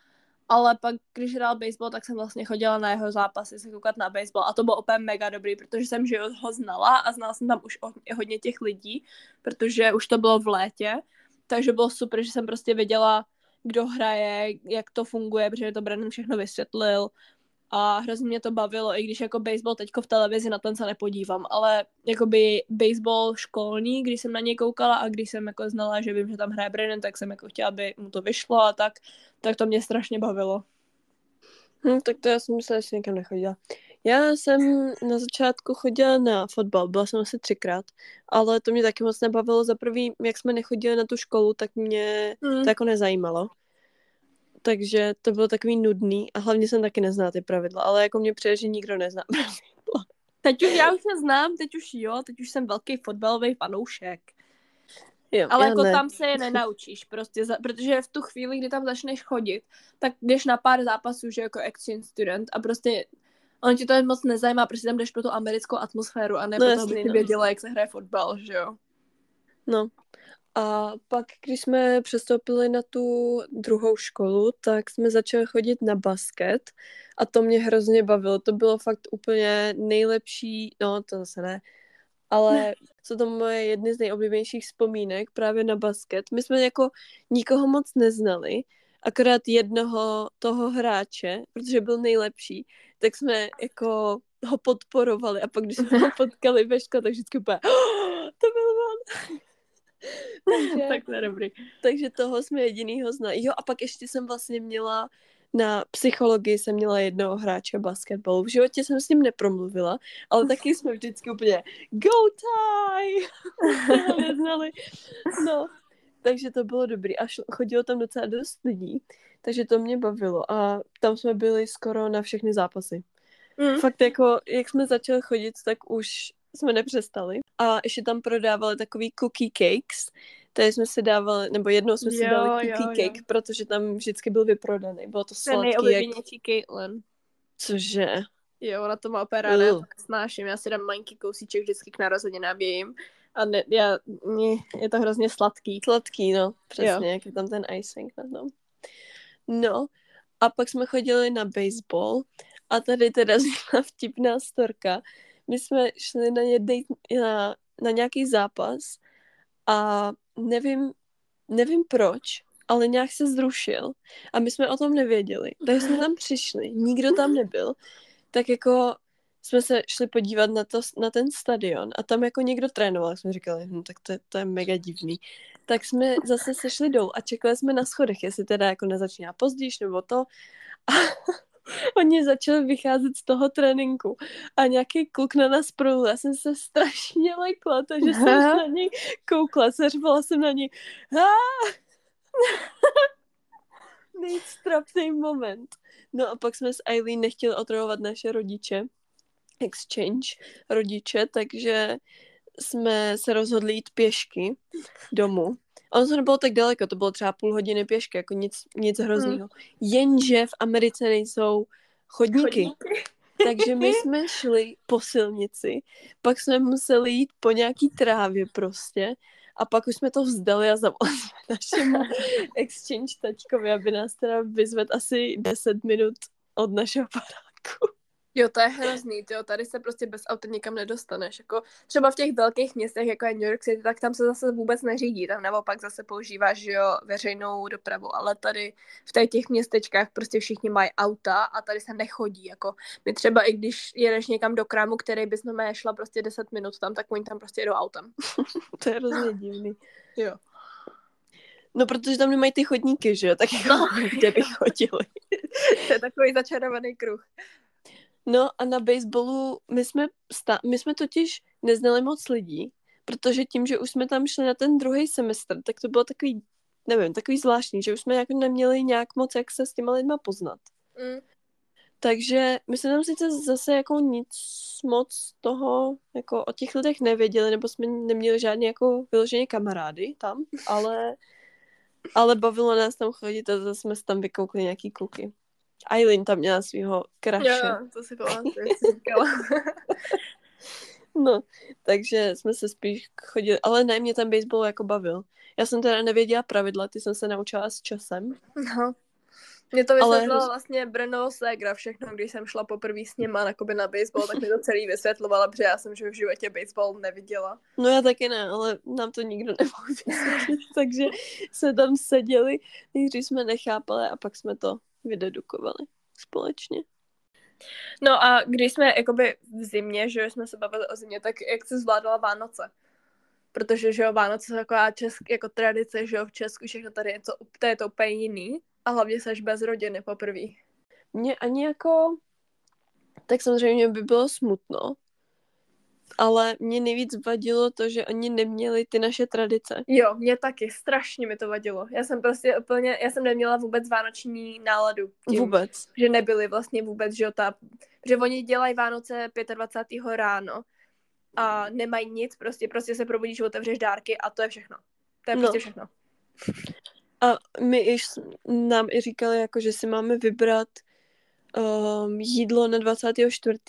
ale pak, když hrál baseball, tak jsem vlastně chodila na jeho zápasy se koukat na baseball a to bylo úplně mega dobrý, protože jsem že ho znala a znala jsem tam už hodně těch lidí, protože už to bylo v létě, takže bylo super, že jsem prostě věděla, kdo hraje, jak to funguje, protože to Brandon všechno vysvětlil a hrozně mě to bavilo, i když jako baseball teďko v televizi na ten se nepodívám, ale jakoby baseball školní, když jsem na něj koukala a když jsem jako znala, že vím, že tam hraje Brennan, tak jsem jako chtěla, aby mu to vyšlo a tak, tak to mě strašně bavilo. Hm, tak to já jsem myslela, že někam nechodila. Já jsem na začátku chodila na fotbal, byla jsem asi třikrát, ale to mě taky moc nebavilo. Za prvý, jak jsme nechodili na tu školu, tak mě mm. to jako nezajímalo takže to bylo takový nudný a hlavně jsem taky neznala ty pravidla, ale jako mě přijde, že nikdo nezná pravidla. Teď už já už se znám, teď už jo, teď už jsem velký fotbalový fanoušek. Jo, ale jako ne. tam se je nenaučíš, prostě, za, protože v tu chvíli, kdy tam začneš chodit, tak jdeš na pár zápasů, že jako exchange student a prostě on ti to moc nezajímá, prostě tam jdeš pro tu americkou atmosféru a ne no, proto, aby ty no. věděla, jak se hraje fotbal, že jo. No, a pak, když jsme přestoupili na tu druhou školu, tak jsme začali chodit na basket a to mě hrozně bavilo. To bylo fakt úplně nejlepší, no to zase ne, ale jsou to moje jedny z nejoblíbenějších vzpomínek právě na basket. My jsme jako nikoho moc neznali, akorát jednoho toho hráče, protože byl nejlepší, tak jsme jako ho podporovali a pak, když jsme ho potkali ve škole, tak vždycky úplně, oh, to byl on. takže, tak to je dobrý. Takže toho jsme jedinýho znali. Jo, a pak ještě jsem vlastně měla na psychologii jsem měla jednoho hráče basketbalu. V životě jsem s ním nepromluvila, ale taky jsme vždycky úplně go tie! neznali. No, takže to bylo dobrý. A šlo, chodilo tam docela dost lidí, takže to mě bavilo. A tam jsme byli skoro na všechny zápasy. Mm. Fakt jako, jak jsme začali chodit, tak už jsme nepřestali. A ještě tam prodávali takový cookie cakes, tady jsme si dávali, nebo jednou jsme si jo, dali cookie jo, cake, jo. protože tam vždycky byl vyprodaný. Bylo to sladký. jak... Caitlin. Cože? Jo, ona to má já to snáším. Já si dám malinký kousíček vždycky k narozeninám jejím. A ne, já, mě, je to hrozně sladký. Sladký, no, přesně, jo. jak je tam ten icing na tom. No, a pak jsme chodili na baseball a tady teda zněla vtipná storka, my jsme šli na, jednej, na, na nějaký zápas a nevím, nevím proč, ale nějak se zrušil a my jsme o tom nevěděli. Takže jsme tam přišli, nikdo tam nebyl, tak jako jsme se šli podívat na, to, na ten stadion a tam jako někdo trénoval, jsme říkali, hm, tak to, to je mega divný. Tak jsme zase sešli dolů a čekali jsme na schodech, jestli teda jako nezačíná později nebo to. A oni začali vycházet z toho tréninku a nějaký kluk na nás prolul. Já jsem se strašně lekla, takže jsem na něj koukla, seřvala jsem na něj. Nejc trapný moment. No a pak jsme s Eileen nechtěli otravovat naše rodiče, exchange rodiče, takže jsme se rozhodli jít pěšky domů a ono to nebylo tak daleko, to bylo třeba půl hodiny pěšky, jako nic, nic hrozného. Hmm. Jenže v Americe nejsou chodníky. chodníky. Takže my jsme šli po silnici, pak jsme museli jít po nějaký trávě prostě a pak už jsme to vzdali a zavolali jsme našemu exchange tačkovi, aby nás teda vyzvedl asi 10 minut od našeho baráku. Jo, to je hrozný, jo. tady se prostě bez auta nikam nedostaneš. Jako třeba v těch velkých městech, jako je New York City, tak tam se zase vůbec neřídí, tam naopak zase používáš, že jo, veřejnou dopravu, ale tady v těch, těch městečkách prostě všichni mají auta a tady se nechodí, jako my třeba i když jedeš někam do krámu, který bys na šla prostě 10 minut tam, tak oni tam prostě jedou autem. to je hrozně divný. Jo. No, protože tam nemají ty chodníky, že jo, tak jako no. kde by chodili. to je takový začarovaný kruh. No a na baseballu my jsme, sta- my jsme totiž neznali moc lidí, protože tím, že už jsme tam šli na ten druhý semestr, tak to bylo takový, nevím, takový zvláštní, že už jsme jako neměli nějak moc, jak se s těma lidma poznat. Mm. Takže my jsme tam sice zase jako nic moc toho jako o těch lidech nevěděli, nebo jsme neměli žádný jako vyloženě kamarády tam, ale, ale bavilo nás tam chodit a zase jsme tam vykoukli nějaký kuky. Eileen tam měla svého kraše. Jo, to si pamatuju, jak říkala. no, takže jsme se spíš chodili, ale ne, mě ten baseball jako bavil. Já jsem teda nevěděla pravidla, ty jsem se naučila s časem. No. Mě to vysvětlila ale... vlastně Brno Segra všechno, když jsem šla poprvé s něma na, na baseball, tak mi to celý vysvětlovala, protože já jsem že v životě baseball neviděla. No já taky ne, ale nám to nikdo nemohl vysvětlit, takže se tam seděli, když jsme nechápali a pak jsme to vydedukovali společně. No a když jsme jakoby v zimě, že jsme se bavili o zimě, tak jak se zvládala Vánoce? Protože, že jo, Vánoce jsou taková česk, jako tradice, že jo, v Česku všechno tady je to, to je to úplně jiný. A hlavně seš bez rodiny poprvé. Mně ani jako... Tak samozřejmě by bylo smutno, ale mě nejvíc vadilo to, že oni neměli ty naše tradice. Jo, mě taky, strašně mi to vadilo. Já jsem prostě úplně, já jsem neměla vůbec vánoční náladu. Tím, vůbec. Že nebyly vlastně vůbec, že ta, že oni dělají Vánoce 25. ráno a nemají nic, prostě, prostě se probudíš, otevřeš dárky a to je všechno. To je no. prostě všechno. A my iž nám i říkali, jako, že si máme vybrat um, jídlo na 24.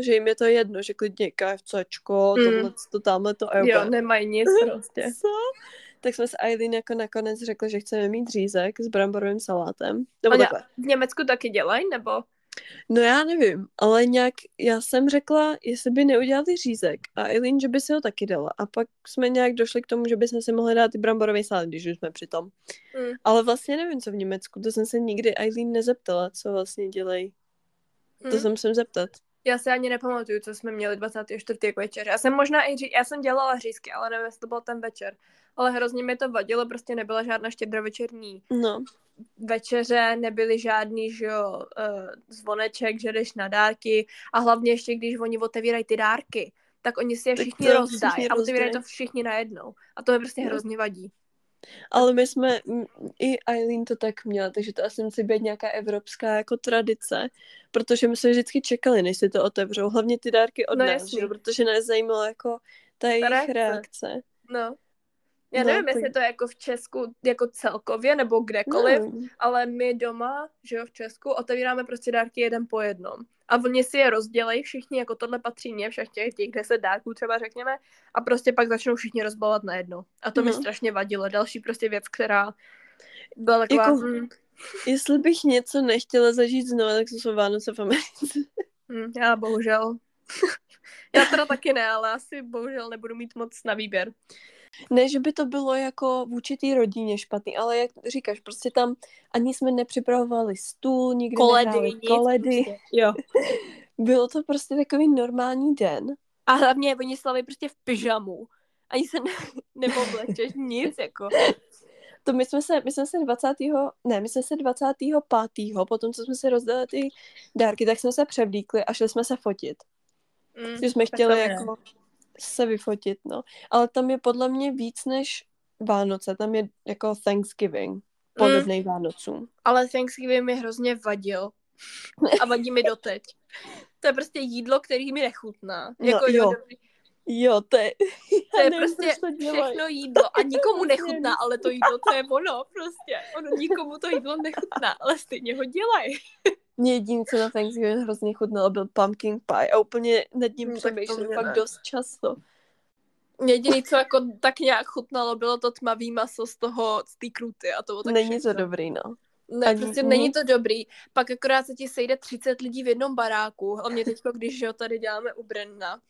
že jim je to jedno, že klidně KFCčko, mm. tohle, to, tamhle to. Jo, nemají nic prostě. Co? Tak jsme s Eileen jako nakonec řekli, že chceme mít řízek s bramborovým salátem. Nebo. V Německu taky dělají, nebo? No já nevím, ale nějak já jsem řekla, jestli by neudělali řízek a Eileen, že by si ho taky dala. A pak jsme nějak došli k tomu, že bychom si mohli dát i bramborový salát, když už jsme při tom. Mm. Ale vlastně nevím, co v Německu, to jsem se nikdy Eileen nezeptala, co vlastně dělají. Mm. To jsem se zeptat. Já si ani nepamatuju, co jsme měli 24. jako večer. Já jsem možná i ří... já jsem dělala řízky, ale nevím, jestli to byl ten večer. Ale hrozně mi to vadilo, prostě nebyla žádná štědrovečerní no večeře nebyly žádný, že jo, uh, zvoneček, že jdeš na dárky a hlavně ještě, když oni otevírají ty dárky, tak oni si je všichni rozdají a otevírají to všichni najednou. A to je prostě hrozně vadí. Ale my jsme, i Eileen to tak měla, takže to asi musí být nějaká evropská jako tradice, protože my jsme vždycky čekali, než si to otevřou, hlavně ty dárky od no, nás, že? protože nás zajímalo jako ta jejich reakce. reakce. No. Já no, nevím, jestli to je jako v Česku jako celkově nebo kdekoliv, no. ale my doma, že jo, v Česku, otevíráme prostě dárky jeden po jednom. A oni si je rozdělejí všichni, jako tohle patří mě, všech těch, těch deset dárků třeba řekněme, a prostě pak začnou všichni rozbalovat najednou. A to no. mi strašně vadilo. Další prostě věc, která byla taková... Jako, hm. Jestli bych něco nechtěla zažít znovu, tak to jsou Vánoce v Americe. Hm, já bohužel. já teda taky ne, ale asi bohužel nebudu mít moc na výběr. Ne, že by to bylo jako v určitý rodině špatný, ale jak říkáš, prostě tam ani jsme nepřipravovali stůl, nikdy koledy, nic, koledy. Prostě. Jo. bylo to prostě takový normální den. A hlavně oni slaví prostě v pyžamu. Ani se ne, neoblečeš, nic jako. To my jsme se, my jsme se 20. ne, my jsme se 25. potom, co jsme se rozdali ty dárky, tak jsme se převlíkli a šli jsme se fotit. Mm, že jsme chtěli jako se vyfotit, no. Ale tam je podle mě víc než Vánoce, tam je jako Thanksgiving, podobný mm. Vánocům. Ale Thanksgiving mi hrozně vadil. A vadí mi doteď. To je prostě jídlo, který mi nechutná. No, jako, jo. Dobrý. Jo, to je... To je nevím, prostě všechno jídlo a nikomu nechutná, ale to jídlo, to je ono prostě. Ono nikomu to jídlo nechutná, ale stejně ho dělají. Mě jediný, co na Thanksgiving hrozně chutnalo, byl pumpkin pie a úplně nad ním no, přemýšlím fakt dost často. Jediný, co jako tak nějak chutnalo, bylo to tmavý maso z toho, z té kruty a to bylo tak Není všechno. to dobrý, no. Ne, Ani- prostě není to dobrý. Pak akorát se ti sejde 30 lidí v jednom baráku. Hlavně teď, když jo, tady děláme u Brenna,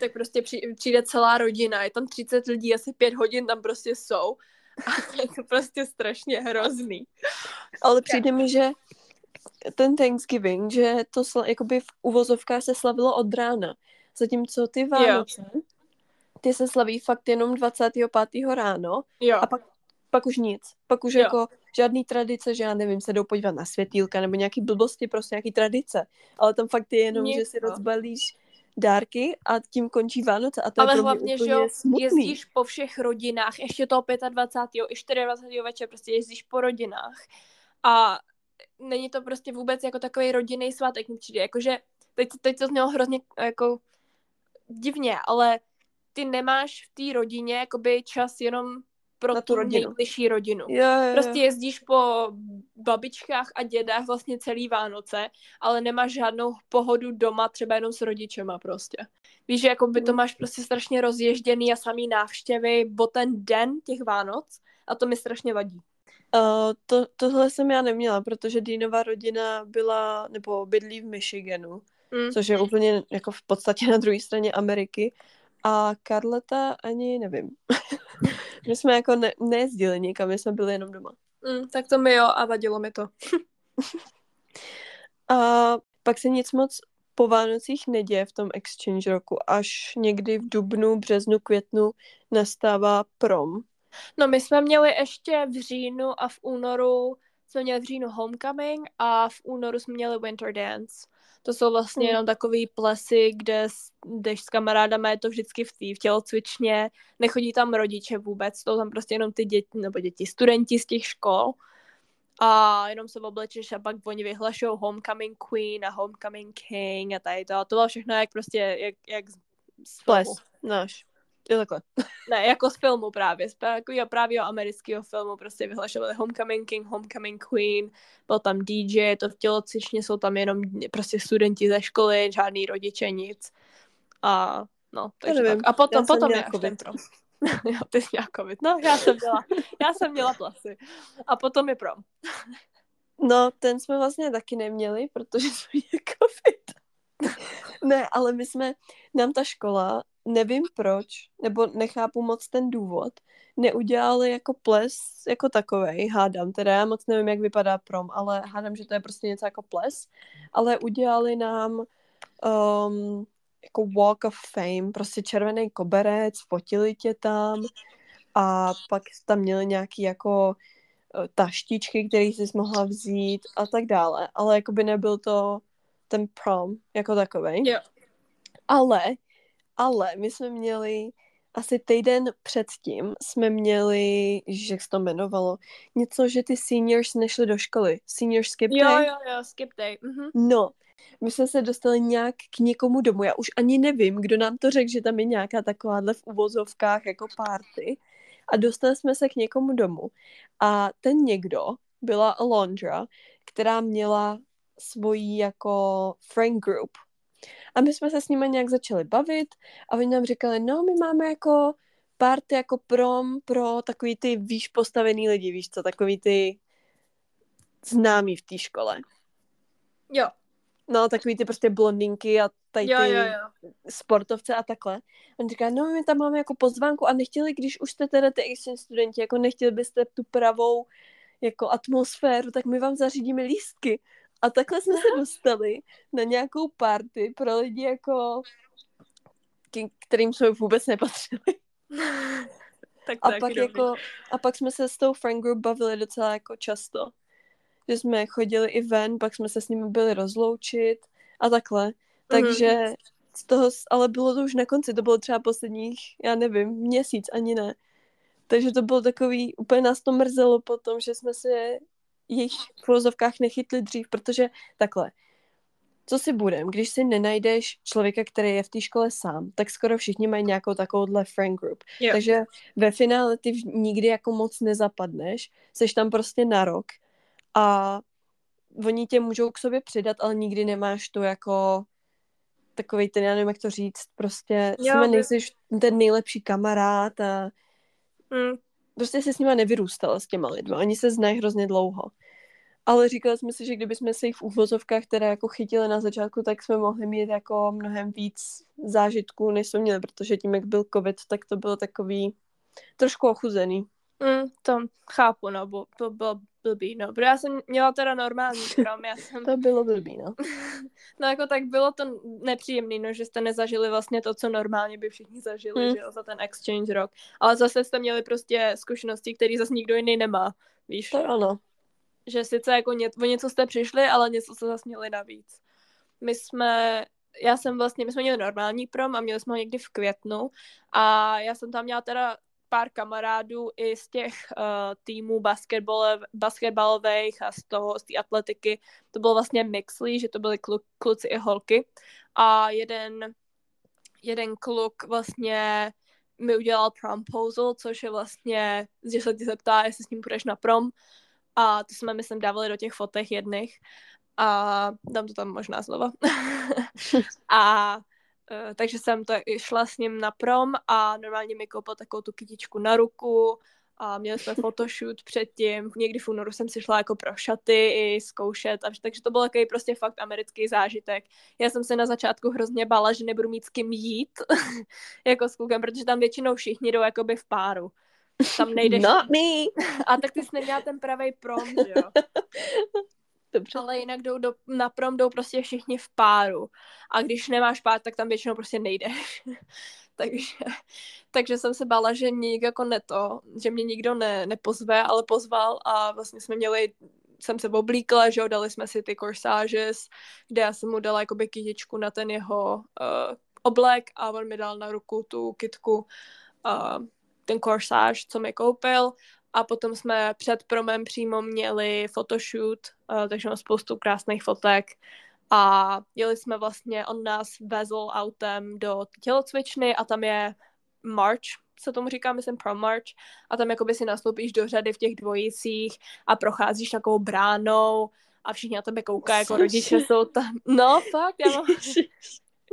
tak prostě při- přijde celá rodina. Je tam 30 lidí, asi pět hodin tam prostě jsou. A je to prostě strašně hrozný. Ale přijde mi, že ten Thanksgiving, že to sla, jakoby v uvozovkách se slavilo od rána. Zatímco ty Vánoce, ty se slaví fakt jenom 25. ráno Jo. a pak, pak už nic. Pak už Jo. jako žádný tradice, že já nevím, se jdou podívat na světýlka nebo nějaký blbosti, prostě nějaký tradice. Ale tam fakt je jenom, Nic, že si rozbalíš dárky a tím končí Vánoce a to je Ale mě hlavně, že jo, smutný. jezdíš po všech rodinách, ještě toho 25. i 24. večer, prostě jezdíš po rodinách. A není to prostě vůbec jako takový rodinný svátek, mi přijde. Jakože, teď, teď to znělo hrozně jako divně, ale ty nemáš v té rodině jakoby čas jenom pro Na tu tu rodinu. nejbližší rodinu. Jo, jo, jo. Prostě jezdíš po babičkách a dědách vlastně celý Vánoce, ale nemáš žádnou pohodu doma, třeba jenom s rodičema prostě. Víš, že jako by to Mm. máš prostě strašně rozježděný a samý návštěvy o ten den těch Vánoc a to mi strašně vadí. Uh, to, tohle jsem já neměla, protože Dýnová rodina byla, nebo bydlí v Michiganu, Mm. což je úplně jako v podstatě na druhé straně Ameriky. A Karleta ani nevím. my jsme jako ne, nejezdili nikam, my jsme byli jenom doma. Mm, tak to mi jo a vadilo mi to. A pak se nic moc po Vánocích neděje v tom exchange roku, až někdy v dubnu, březnu, květnu nastává prom. No my jsme měli ještě v říjnu a v únoru jsme měli v říjnu Homecoming a v únoru jsme měli Winter Dance. To jsou vlastně Hmm. jenom takový plesy, kde jdeš s kamarádama, je to vždycky v, tý, v tělocvičně, nechodí tam rodiče vůbec, jsou tam prostě jenom ty děti, nebo děti, studenti z těch škol a jenom se oblečeš a pak oni vyhlašou Homecoming Queen a Homecoming King a tady to. A to bylo všechno jak prostě, jak, jak z, Ples, náš. Jo, takhle. Ne, jako z filmu právě, z takového právě amerického filmu, prostě vyhlašovali Homecoming King, Homecoming Queen, byl tam DJ, to v tělocvičně jsou tam jenom prostě studenti ze školy, žádný rodiče, nic. A no, takže tak. A potom, já potom je až ten prom. jo, ty jsi měla covid. No, já jsem měla, já jsem měla plasy. A potom je prom. No, ten jsme vlastně taky neměli, protože jsme měli covid. ne, ale my jsme, nám ta škola, nevím proč, nebo nechápu moc ten důvod, neudělali jako ples jako takovej, hádám, teda já moc nevím, jak vypadá prom, ale hádám, že to je prostě něco jako ples, ale udělali nám um, jako walk of fame, prostě červený koberec, fotili tě tam a pak tam měli nějaký jako eh, taštičky, které jsi mohla vzít a tak dále, ale jako by nebyl to ten prom jako takovej. Jo. Ale, ale my jsme měli asi týden předtím jsme měli, že jak se to jmenovalo, něco, že ty seniors nešli do školy. Senior skip Jo, day. jo, jo, skip day. Mhm. No, my jsme se dostali nějak k někomu domů. Já už ani nevím, kdo nám to řekl, že tam je nějaká takováhle v uvozovkách jako party. A dostali jsme se k někomu domů. A ten někdo byla Alondra, která měla svoji jako friend group. A my jsme se s nimi nějak začali bavit a oni nám říkali, no my máme jako party jako prom pro takový ty výš postavený lidi, víš co, takový ty známí v té škole. Jo, No, takový ty prostě blondinky a tady ty jo, jo, jo. sportovce a takhle. On říká, no my tam máme jako pozvánku a nechtěli, když už jste teda ty exchange studenti, jako nechtěli byste tu pravou jako atmosféru, tak my vám zařídíme lístky. A takhle jsme se dostali na nějakou party pro lidi jako kterým jsme vůbec nepatřili. tak A pak, jako, a pak jsme se s tou friend group bavili docela jako často. Že jsme chodili i ven, pak jsme se s nimi byli rozloučit a takhle. Takže z toho, ale bylo to už na konci, to bylo třeba posledních, já nevím, měsíc, ani ne. Takže to bylo takový, úplně nás to mrzelo potom, že jsme se jejich v uvozovkách nechytli dřív, protože takhle, co si budem, když si nenajdeš člověka, který je v té škole sám, tak skoro všichni mají nějakou takovouhle friend group. Jo. Takže ve finále ty nikdy jako moc nezapadneš, seš tam prostě na rok a oni tě můžou k sobě přidat, ale nikdy nemáš tu jako takový ten, já nevím, jak to říct, prostě Jo, nejsiš ten nejlepší kamarád a Mm, prostě si s nima nevyrůstala s těma lidma. Oni se znají hrozně dlouho. Ale říkali jsme si, že kdybychom se jich v úvozovkách teda jako chytili na začátku, tak jsme mohli mít jako mnohem víc zážitků, než jsme měli, protože tím, jak byl covid, tak to bylo takový trošku ochuzený. mm, to chápu, no, bo, to bylo blbý, no. Protože já jsem měla teda normální prom, já jsem, To bylo blbý, no. no jako tak bylo to nepříjemný, no, že jste nezažili vlastně to, co normálně by všichni zažili, Hmm. že jo, za ten exchange rok. Ale zase jste měli prostě zkušenosti, které zase nikdo jiný nemá, víš. To ono. že sice jako ně, o něco jste přišli, ale něco jste zase měli navíc. My jsme, já jsem vlastně, my jsme měli normální prom a měli jsme ho někdy v květnu a já jsem tam měla teda pár kamarádů i z těch uh, týmů basketbalových a z toho, z té atletiky. To bylo vlastně mixlí, že to byly klu, kluci i holky. A jeden, jeden kluk vlastně mi udělal promposal, což je vlastně, že se ti zeptá, jestli s ním půjdeš na prom. A to jsme, myslím, dávali do těch fotek jedných. A dám to tam možná znova. a takže jsem to šla s ním na prom a normálně mi koupil takovou tu kytičku na ruku a měli jsme photoshoot předtím. Někdy v únoru jsem si šla jako pro šaty i zkoušet, a, takže to byl takový prostě fakt americký zážitek. Já jsem se na začátku hrozně bála, že nebudu mít s kým jít jako s klukem, protože tam většinou všichni jdou jakoby v páru. Tam nejdeš... Not me! A tak ty jsi neměla ten pravý prom, že jo? Dobře. Ale jinak jdou do, na prom jdou prostě všichni v páru. A když nemáš pár, tak tam většinou prostě nejdeš. takže, takže jsem se bála, že nikdo jako neto, že mě nikdo ne, nepozve, ale pozval a vlastně jsme měli jsem se oblíkla, že jo, dali jsme si ty corsages, kde já jsem mu dala jakoby kytičku na ten jeho uh, oblek a on mi dal na ruku tu kitku uh, ten corsage, co mi koupil a potom jsme před promem přímo měli photoshoot, uh, takže mám spoustu krásných fotek a jeli jsme vlastně, on nás vezl autem do tělocvičny a tam je march, se tomu říká, myslím, prom march a tam jakoby si nastoupíš do řady v těch dvojicích a procházíš takovou bránou a všichni na tebe koukají, jako rodiče jsou tam. No, fakt, já mám...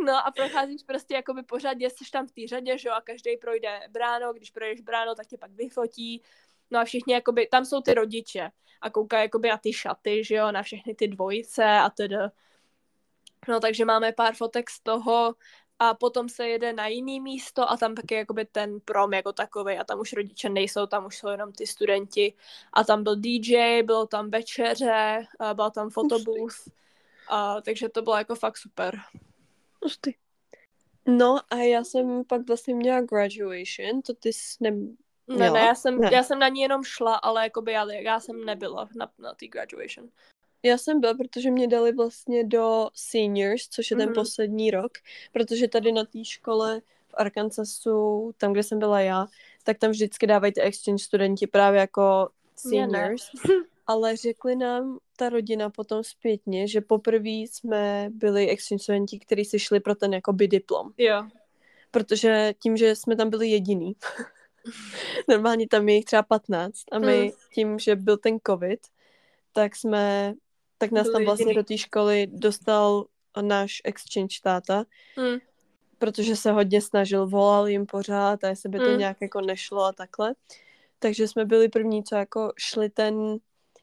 No a procházíš prostě jakoby pořadě, jsi tam v té řadě, že jo, a každý projde bránou, když projdeš bránou, tak tě pak vyfotí. No a všichni jakoby, tam jsou ty rodiče a koukají jakoby na ty šaty, že jo, na všechny ty dvojice a teda. No takže máme pár fotek z toho a potom se jede na jiný místo a tam taky jakoby ten prom jako takový a tam už rodiče nejsou, tam už jsou jenom ty studenti a tam byl DJ, bylo tam večeře, byl tam fotobooth, a, takže to bylo jako fakt super. Hustý. No a já jsem pak vlastně měla graduation, to ty jsi ne... Ne, Měla? ne, já jsem, Ne. já jsem na ní jenom šla, ale jakoby já, já jsem nebyla na, na té graduation. Já jsem byla, protože mě dali vlastně do seniors, což je ten Mhm. poslední rok, protože tady na té škole v Arkansasu, tam, kde jsem byla já, tak tam vždycky dávají ty exchange studenti právě jako seniors. Ale řekli nám ta rodina potom zpětně, že poprvé jsme byli exchange studenti, kteří si šli pro ten jakoby diplom. Jo. Protože tím, že jsme tam byli jediný, normálně tam je jich třeba 15 a my Hmm. tím, že byl ten covid, tak jsme, tak nás tam vlastně do té školy dostal náš exchange táta, Hm. protože se hodně snažil, volal jim pořád a jestli by to Hmm. nějak jako nešlo a takhle. Takže jsme byli první, co jako šli ten,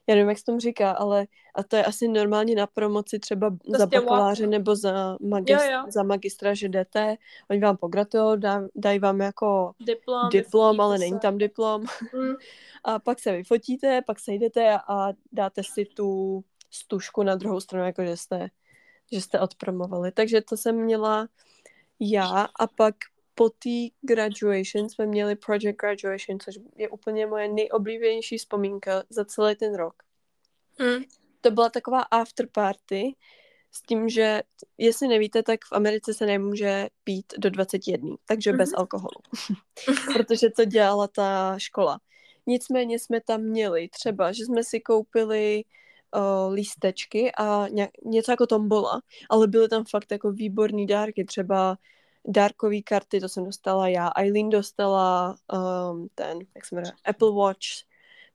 já nevím, jak se tomu říká, ale a to je asi normálně na promoci třeba za Prostě bakaláře nebo za, magist, Jo, jo. za magistra, že jdete, oni vám pogratulují, dá, dají vám jako Diplom. diplom, ale se. není tam diplom. Hm. A pak se vyfotíte, pak se jdete a dáte si tu stužku na druhou stranu, jako že jste, že jste odpromovali. Takže to jsem měla já a pak po té graduation jsme měli project graduation, což je úplně moje nejoblíbenější vzpomínka za celý ten rok. Hm. To byla taková after party s tím, že jestli nevíte, tak v Americe se nemůže pít do 21, takže bez Mhm. alkoholu. Protože to dělala ta škola. Nicméně jsme tam měli třeba, že jsme si koupili uh, lístečky a ně, něco jako tombola, ale byly tam fakt jako výborný dárky, třeba dárkové karty, to jsem dostala já, Eileen dostala um, ten, jak se jmenuje, Apple Watch,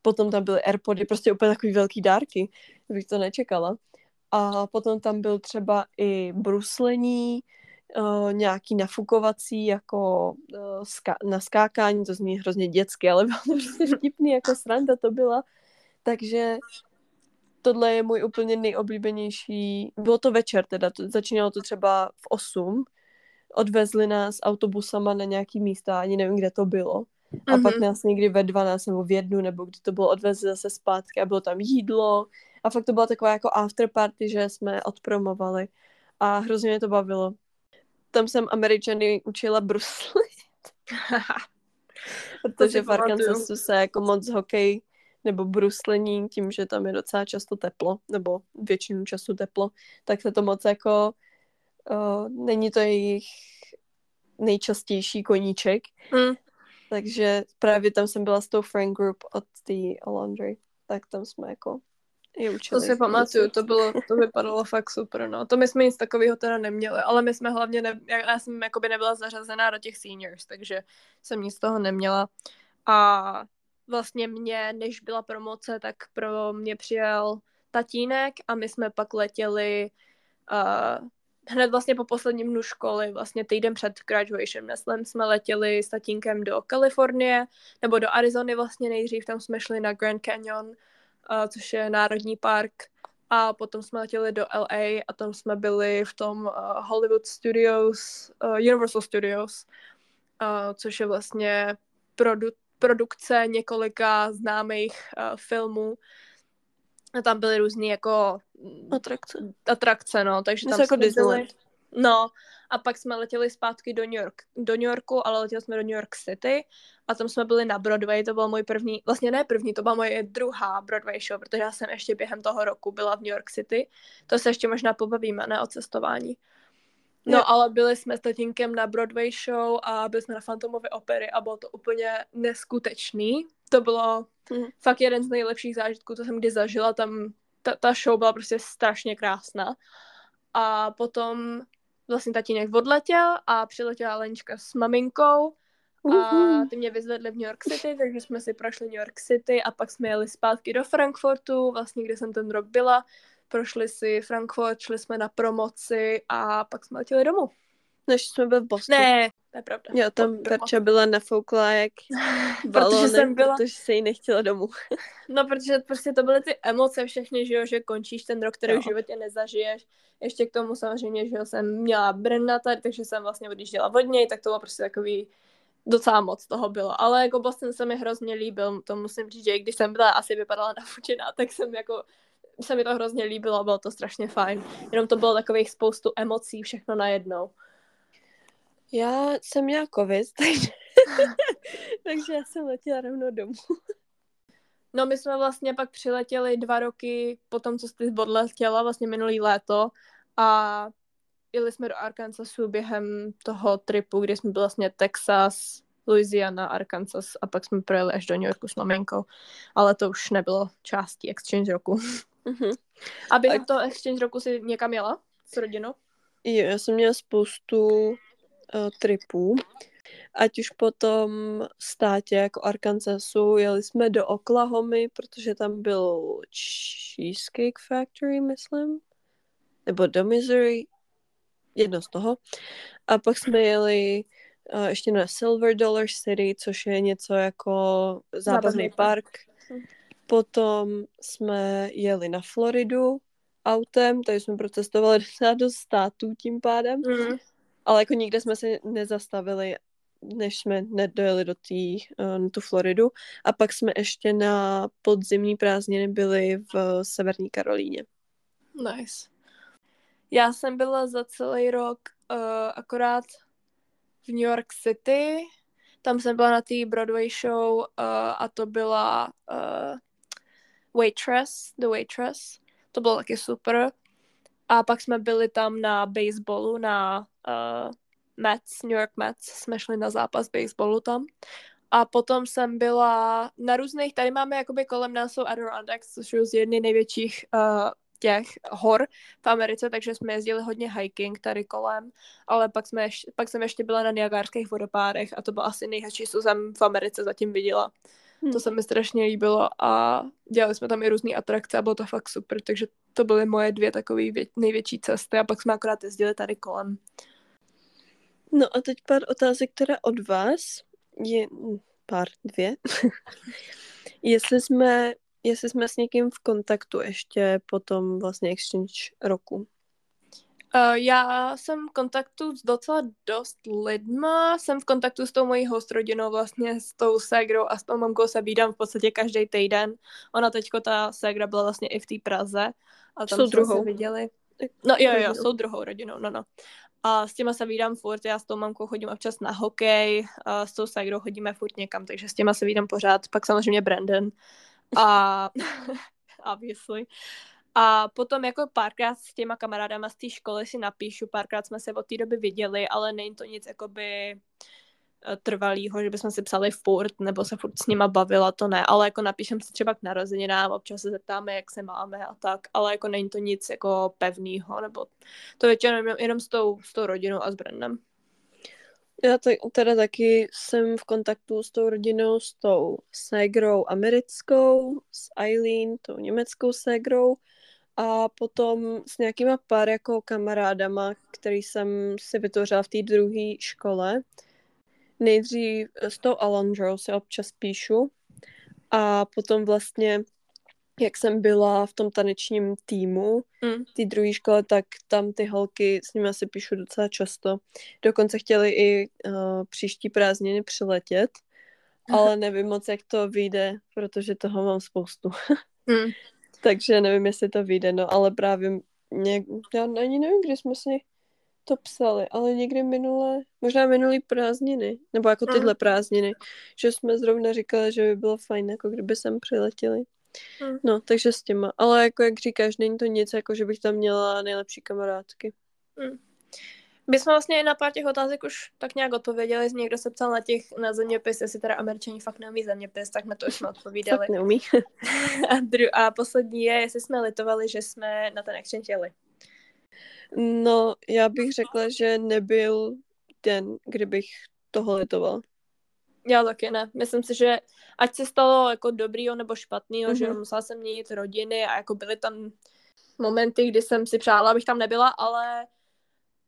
potom tam byly Airpody, prostě úplně takový velký dárky, bych to nečekala. A potom tam byl třeba i bruslení, uh, nějaký nafukovací jako uh, ska- na skákání, to zní hrozně dětsky, ale bylo to prostě vtipný, jako sranda to byla. Takže tohle je můj úplně nejoblíbenější, bylo to večer teda, to, začínalo to třeba v 8, odvezli nás autobusama na nějaký místa, ani nevím, kde to bylo. A mm-hmm. pak mhm. nás někdy ve 12 nebo v jednu, nebo kdy to bylo odvezli zase zpátky a bylo tam jídlo. A fakt to byla taková jako after party, že jsme odpromovali. A hrozně mě to bavilo. Tam jsem Američany učila bruslit. Protože v Arkansasu se jako moc hokej nebo bruslení, tím, že tam je docela často teplo, nebo většinu času teplo, tak se to moc jako uh, není to jejich nejčastější koníček. Mm. Takže právě tam jsem byla s tou friend group od té Laundry, tak tam jsme jako je učili. To si pamatuju, to bylo, to vypadalo fakt super, no. To my jsme nic takového teda neměli, ale my jsme hlavně, ne, já jsem jakoby nebyla zařazená do těch seniors, takže jsem nic z toho neměla. A vlastně mě, než byla promoce, tak pro mě přijel tatínek a my jsme pak letěli uh, hned vlastně po posledním dnu školy, vlastně týden před graduation, myslím, jsme letěli s tatínkem do Kalifornie, nebo do Arizony vlastně nejdřív, tam jsme šli na Grand Canyon, uh, což je národní park, a potom jsme letěli do LA a tam jsme byli v tom uh, Hollywood Studios, uh, Universal Studios, uh, což je vlastně produ- produkce několika známých uh, filmů. A tam byly různé jako mm, atrakce. atrakce, no, takže tam jako byli... No, a pak jsme letěli zpátky do New, York, do New Yorku, ale letěli jsme do New York City a tam jsme byli na Broadway, to byl můj první, vlastně ne první, to byla moje druhá Broadway show, protože já jsem ještě během toho roku byla v New York City. To se ještě možná pobavíme, ne o cestování. No, ale byli jsme s tatínkem na Broadway show a byli jsme na Fantomově opery a bylo to úplně neskutečný. To bylo mm. fakt jeden z nejlepších zážitků, co jsem kdy zažila. Tam ta, ta show byla prostě strašně krásná. A potom vlastně tatínek odletěl a přiletěla Lenička s maminkou a ty mě vyzvedli v New York City, takže jsme si prošli New York City a pak jsme jeli zpátky do Frankfurtu, vlastně kde jsem ten rok byla prošli si Frankfurt, šli jsme na promoci a pak jsme letěli domů. Než jsme byli v Bostonu. Ne, to je pravda. Jo, tam Verča byla nafoukla jak balónek, protože, jsem byla... protože se jí nechtěla domů. no, protože prostě to byly ty emoce všechny, že jo, že končíš ten rok, který jo. v životě nezažiješ. Ještě k tomu samozřejmě, že jo, jsem měla Brenna tady, takže jsem vlastně odjížděla od něj, tak to bylo prostě takový docela moc toho bylo, ale jako Boston se mi hrozně líbil, to musím říct, že i když jsem byla asi vypadala nafučená, tak jsem jako se mi to hrozně líbilo, bylo to strašně fajn. Jenom to bylo takových spoustu emocí, všechno najednou. Já jsem měla covid, takže, takže já jsem letěla rovnou domů. No my jsme vlastně pak přiletěli dva roky po tom, co jsi odletěla, vlastně minulý léto a jeli jsme do Arkansasu během toho tripu, kdy jsme byli vlastně Texas, Louisiana, Arkansas a pak jsme projeli až do New Yorku s maminkou, ale to už nebylo částí exchange roku. Mm-hmm. A během a... toho exchange roku si někam jela s rodinou? Jo, já jsem měla spoustu uh, tripů. Ať už po tom státě jako Arkansasu, jeli jsme do Oklahomy, protože tam byl Cheesecake Factory, myslím. Nebo do Missouri. Jedno z toho. A pak jsme jeli uh, ještě na Silver Dollar City, což je něco jako zábavný park. Potom jsme jeli na Floridu autem, tady jsme procestovali docela do států tím pádem, mm. Ale jako nikde jsme se nezastavili, než jsme nedojeli do tý, na tu Floridu. A pak jsme ještě na podzimní prázdniny byli v Severní Karolíně. Nice. Já jsem byla za celý rok uh, akorát v New York City, tam jsem byla na té Broadway show uh, a to byla uh, Waitress, The Waitress. To bylo taky super. A pak jsme byli tam na baseballu, na uh, Mets, New York Mets. Jsme šli na zápas baseballu tam. A potom jsem byla na různých, tady máme jakoby kolem nás jsou Adirondacks, což je z jedny největších uh, těch hor v Americe, takže jsme jezdili hodně hiking tady kolem, ale pak, jsme ješ, pak jsem ještě byla na Niagárských vodopádech a to byl asi nejhezčí, co jsem v Americe zatím viděla. Hmm. To se mi strašně líbilo a dělali jsme tam i různé atrakce a bylo to fakt super, takže to byly moje dvě takové vě- největší cesty a pak jsme akorát jezdili tady kolem. No a teď pár otázek teda od vás. Je pár, dvě. jestli jsme, jestli jsme s někým v kontaktu ještě po tom vlastně exchange roku. Uh, já jsem v kontaktu s docela dost lidma, jsem v kontaktu s tou mojí host rodinou, vlastně s tou ségrou a s tou mamkou se vídám v podstatě každý týden. Ona teďko, ta ségra byla vlastně i v té Praze a tam Jsou druhou. se viděli. No jo, jo, jsou druhou rodinou, no no. A s těma se vídám furt, já s tou mamkou chodím občas na hokej, a s tou ségrou chodíme furt někam, takže s těma se vídám pořád, pak samozřejmě Brandon a obviously. A potom jako párkrát s těma kamarádama z té školy si napíšu, párkrát jsme se od té doby viděli, ale není to nic jakoby eh, trvalýho, že bychom si psali furt, nebo se furt s nima bavila, to ne, ale jako napíšem si třeba k narozeninám, občas se zeptáme, jak se máme a tak, ale jako není to nic jako pevného, nebo to většinou jenom, jenom s tou, s tou rodinou a s Brandem. Já t- teda taky jsem v kontaktu s tou rodinou, s tou ségrou americkou, s Eileen, tou německou ségrou a potom s nějakýma pár jako kamarádama, který jsem si vytvořila v té druhé škole. Nejdřív s tou Alondrou se občas píšu a potom vlastně jak jsem byla v tom tanečním týmu, Mm. té druhé škole, tak tam ty holky, s nimi si píšu docela často. Dokonce chtěli i uh, příští prázdniny přiletět, ale nevím moc, jak to vyjde, protože toho mám spoustu. Mm. Takže nevím, jestli to vyjde, no ale právě něk... já ani nevím, kdy jsme si to psali, ale někdy minule, možná minulý prázdniny, nebo jako Mm. tyhle prázdniny, že jsme zrovna říkali, že by bylo fajn, jako kdyby sem přiletěli. Mm. No, takže s těma. Ale jako jak říkáš, není to nic, jako že bych tam měla nejlepší kamarádky. My jsme vlastně i na pár těch otázek už tak nějak odpověděli, někdo se ptal na těch na zeměpis, jestli teda američani fakt neumí zeměpis, tak na to už jsme odpovídali. Fakt neumí. A, dru- a poslední je, jestli jsme litovali, že jsme na ten exchange jeli. No, já bych řekla, že nebyl den, kdybych toho litovala. Já taky ne. Myslím si, že ať se stalo jako dobrýho nebo špatného, mm-hmm. že Mhm. musela jsem měnit rodiny a jako byly tam momenty, kdy jsem si přála, abych tam nebyla, ale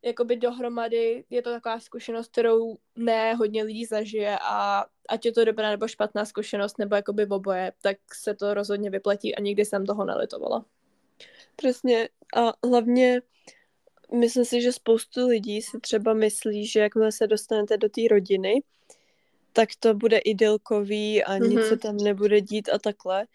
jakoby dohromady je to taková zkušenost, kterou ne hodně lidí zažije a ať je to dobrá nebo špatná zkušenost, nebo jakoby oboje, tak se to rozhodně vyplatí a nikdy jsem toho nelitovala. Přesně. A hlavně myslím si, že spoustu lidí si třeba myslí, že jakmile se dostanete do té rodiny, tak to bude idylkový a nic Mhm. se tam nebude dít a takhle.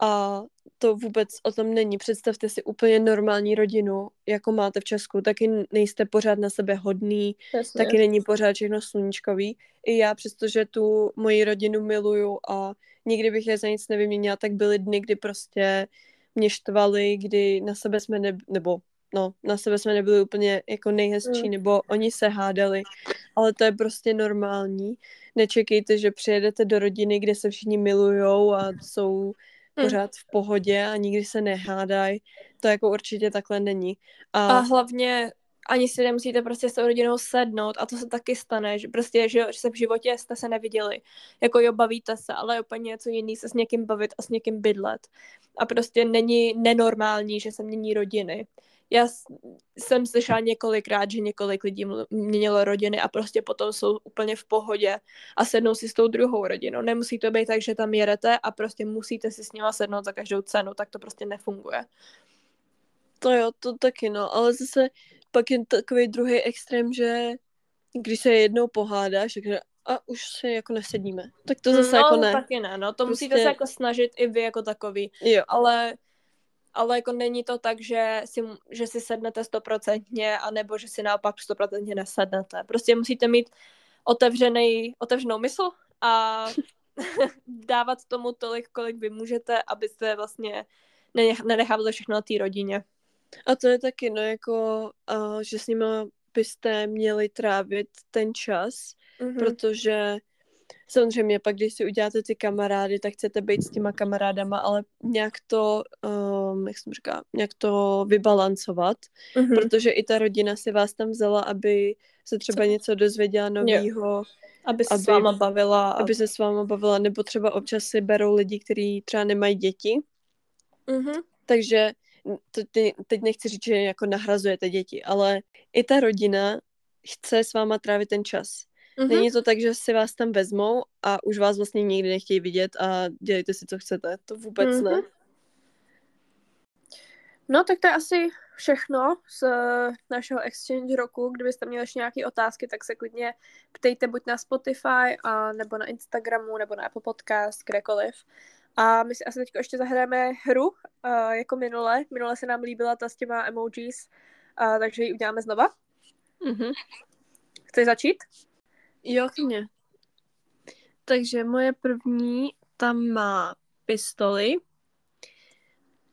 A to vůbec o tom není. Představte si úplně normální rodinu, jako máte v Česku. Taky nejste pořád na sebe hodný, Jasně. taky není pořád všechno sluníčkový. I já, přestože tu moji rodinu miluju a nikdy bych je za nic nevyměnila, tak byly dny, kdy prostě mě štvali, kdy na sebe jsme ne, nebo no, na sebe jsme nebyli úplně jako nejhezčí, Mm. nebo oni se hádali, ale to je prostě normální. Nečekejte, že přijedete do rodiny, kde se všichni milujou a jsou Mm. pořád v pohodě a nikdy se nehádají. To jako určitě takhle není. A, A hlavně ani si nemusíte prostě s tou rodinou sednout a to se taky stane, že prostě, že, že se v životě jste se neviděli. Jako jo, bavíte se, ale je úplně něco jiný se s někým bavit a s někým bydlet. A prostě není nenormální, že se mění rodiny. Já jsem slyšela několikrát, že několik lidí měnilo rodiny a prostě potom jsou úplně v pohodě a sednou si s tou druhou rodinou. Nemusí to být tak, že tam jedete a prostě musíte si s nima sednout za každou cenu, tak to prostě nefunguje. To jo, to taky no, ale zase pak je takový druhý extrém, že když se jednou pohádáš, takže a už se jako nesedíme. Tak to zase no, jako ne. taky ne, no, to prostě... musíte se jako snažit i vy jako takový, Jo, ale, ale jako není to tak, že si, že si sednete stoprocentně, anebo že si naopak stoprocentně nesednete. Prostě musíte mít otevřený, otevřenou mysl a dávat tomu tolik, kolik vy můžete, abyste vlastně nenech- nenechávali všechno na té rodině. a to je taky, no jako, uh, že s nima byste měli trávit ten čas, Mhm. protože samozřejmě pak, když si uděláte ty kamarády, tak chcete být s těma kamarádama, ale nějak to, um, jak jsem říká, nějak to vybalancovat, Mhm. protože i ta rodina si vás tam vzala, aby se třeba Co? něco dozvěděla novýho, Aby se aby- s váma bavila. Aby se s váma bavila, nebo třeba občas si berou lidi, kteří třeba nemají děti, Mhm. takže to, ty, teď nechci říct, že jako nahrazujete děti, ale i ta rodina chce s váma trávit ten čas. Mhm. Není to tak, že si vás tam vezmou a už vás vlastně nikdy nechtějí vidět a dělejte si, co chcete. To vůbec Mhm. ne. No, tak to je asi všechno z eh, našeho exchange roku. Kdybyste měli ještě nějaké otázky, tak se klidně ptejte buď na Spotify, a nebo na Instagramu, nebo na Apple Podcast, kdekoliv. A my si asi teď ještě zahrajeme hru, uh, jako minule. Minule se nám líbila ta s těma emojis, uh, takže ji uděláme znova. Mhm. Chceš začít? Jo, mě. Takže moje první tam má pistoli,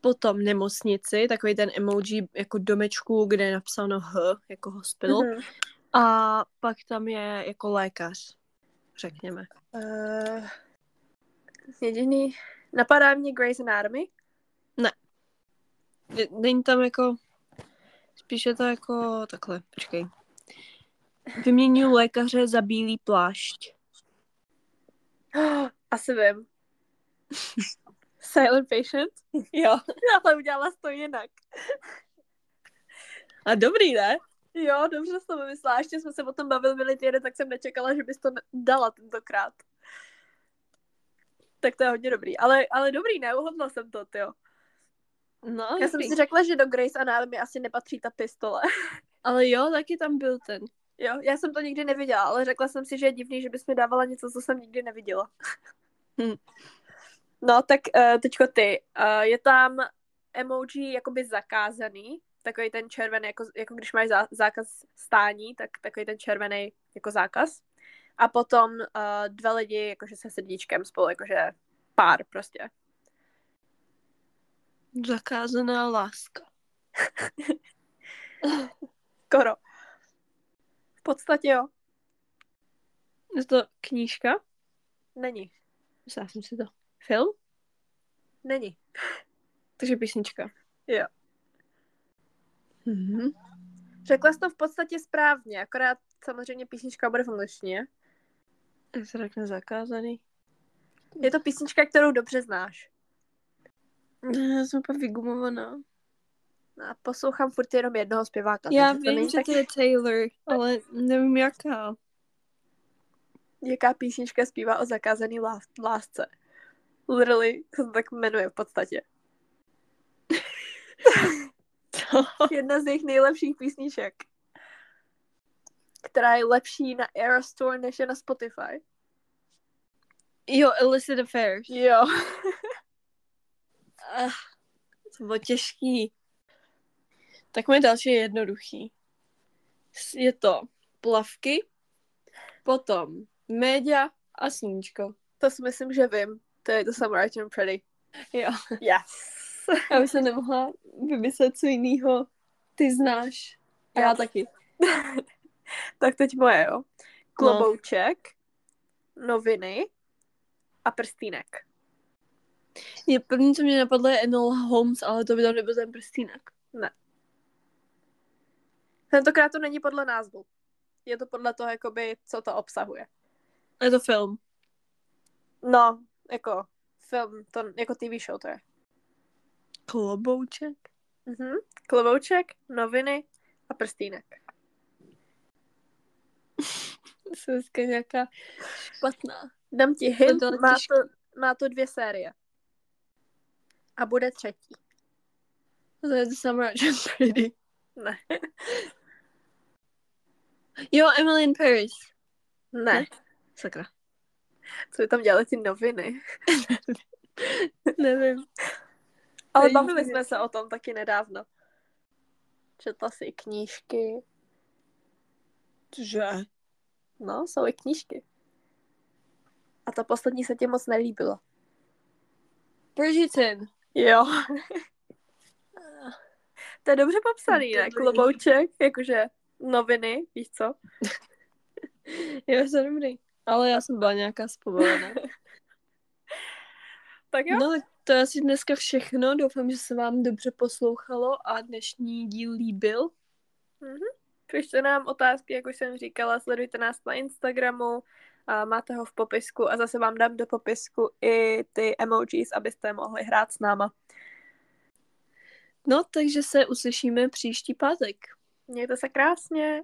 potom nemocnici, takový ten emoji jako domečku, kde je napsáno H, jako hospital. Mhm. A pak tam je jako lékař, řekněme. Uh, jediný... Napadá mě Grey's Anatomy. Je- Není tam jako, spíš je to jako takhle, počkej. Vyměňuji lékaře za bílý plášť. Asi vím. Silent Patient? Jo. Ale udělala to jinak. A dobrý, ne? Jo, dobře jsi to vymyslela. Ještě jsme se o tom bavili minulý týden, tak jsem nečekala, že bys to ne- dala tentokrát. Tak to je hodně dobrý. Ale, ale dobrý, neuhodla jsem to, jo. No, Já jsem si řekla, že do Grace Anatomy asi nepatří ta pistole. Ale jo, taky tam byl ten. Jo, já jsem to nikdy neviděla, ale řekla jsem si, že je divný, že bys mi dávala něco, co jsem nikdy neviděla. Hm. No, tak uh, teďko ty. Uh, je tam emoji jakoby zakázaný, takový ten červený, jako, jako když máš zá, zákaz stání, tak takový ten červený jako zákaz. A potom uh, dva lidi jakože se srdíčkem spolu, jakože pár prostě. Zakázaná láska. Skoro. V podstatě jo. Je to knížka? Není. Myslela jsem si to. Film? Není. Takže písnička. Jo. Mhm. Řekla jsi to v podstatě správně, akorát samozřejmě písnička bude v angličtině. Jak se řekne zakázaný? Je to písnička, kterou dobře znáš. Já jsem úplně vygumovaná. A poslouchám furt jenom jednoho zpěváka. Já to vím, není že tak... to je Taylor, ale nevím jaká. Jaká písnička zpívá o zakázaný lás- lásce. Literally se to tak jmenuje v podstatě. Jedna z jejich nejlepších písniček. Která je lepší na Eras Tour, než je na Spotify. jo, Illicit Affairs. Jo. Ah, to bylo těžký. Tak moje další je jednoduchý. Je to plavky, potom média a sluníčko. To si myslím, že vím. To je to Summer I'm Pretty. Jo. Yes. Já bych se nemohla vymyslet co jiného. Ty znáš. A já Já taky. tak teď moje, jo. Klobouček, noviny a prstýnek. Je první, co mě napadlo, je Enola Holmes, ale to by tam nebyl ten prstínek. Tentokrát to není podle názvu. Je to podle toho, jakoby, co to obsahuje. Je to film. No, jako film, to jako TV show to je. Klobouček. Mhm. Klobouček, noviny a prstýnek. Jsem nějaká špatná. Dám ti hint, To má to, má to dvě série. A bude třetí. To je The Summer Pretty. Ne. Jo, Emily in Paris. Ne. Sakra. Co by tam dělali ty noviny? Nevím. Ale je bavili jsme se o tom taky nedávno. Četla si i knížky. Že? No, jsou i knížky. A ta poslední se ti moc nelíbila. Bridgerton. Jo. to je dobře popsaný, ne? Klobouček, jakože noviny, víš co? Jo, je dobrý. Ale já jsem byla nějaká zpovolená. Tak jo. No, to je asi dneska všechno. Doufám, že se vám dobře poslouchalo a dnešní díl líbil. Pište nám otázky, jak už jsem říkala, sledujte nás na Instagramu, a máte ho v popisku a zase vám dám do popisku i ty emojis, abyste mohli hrát s náma. No, takže se uslyšíme příští pátek. Niekto sa krásne.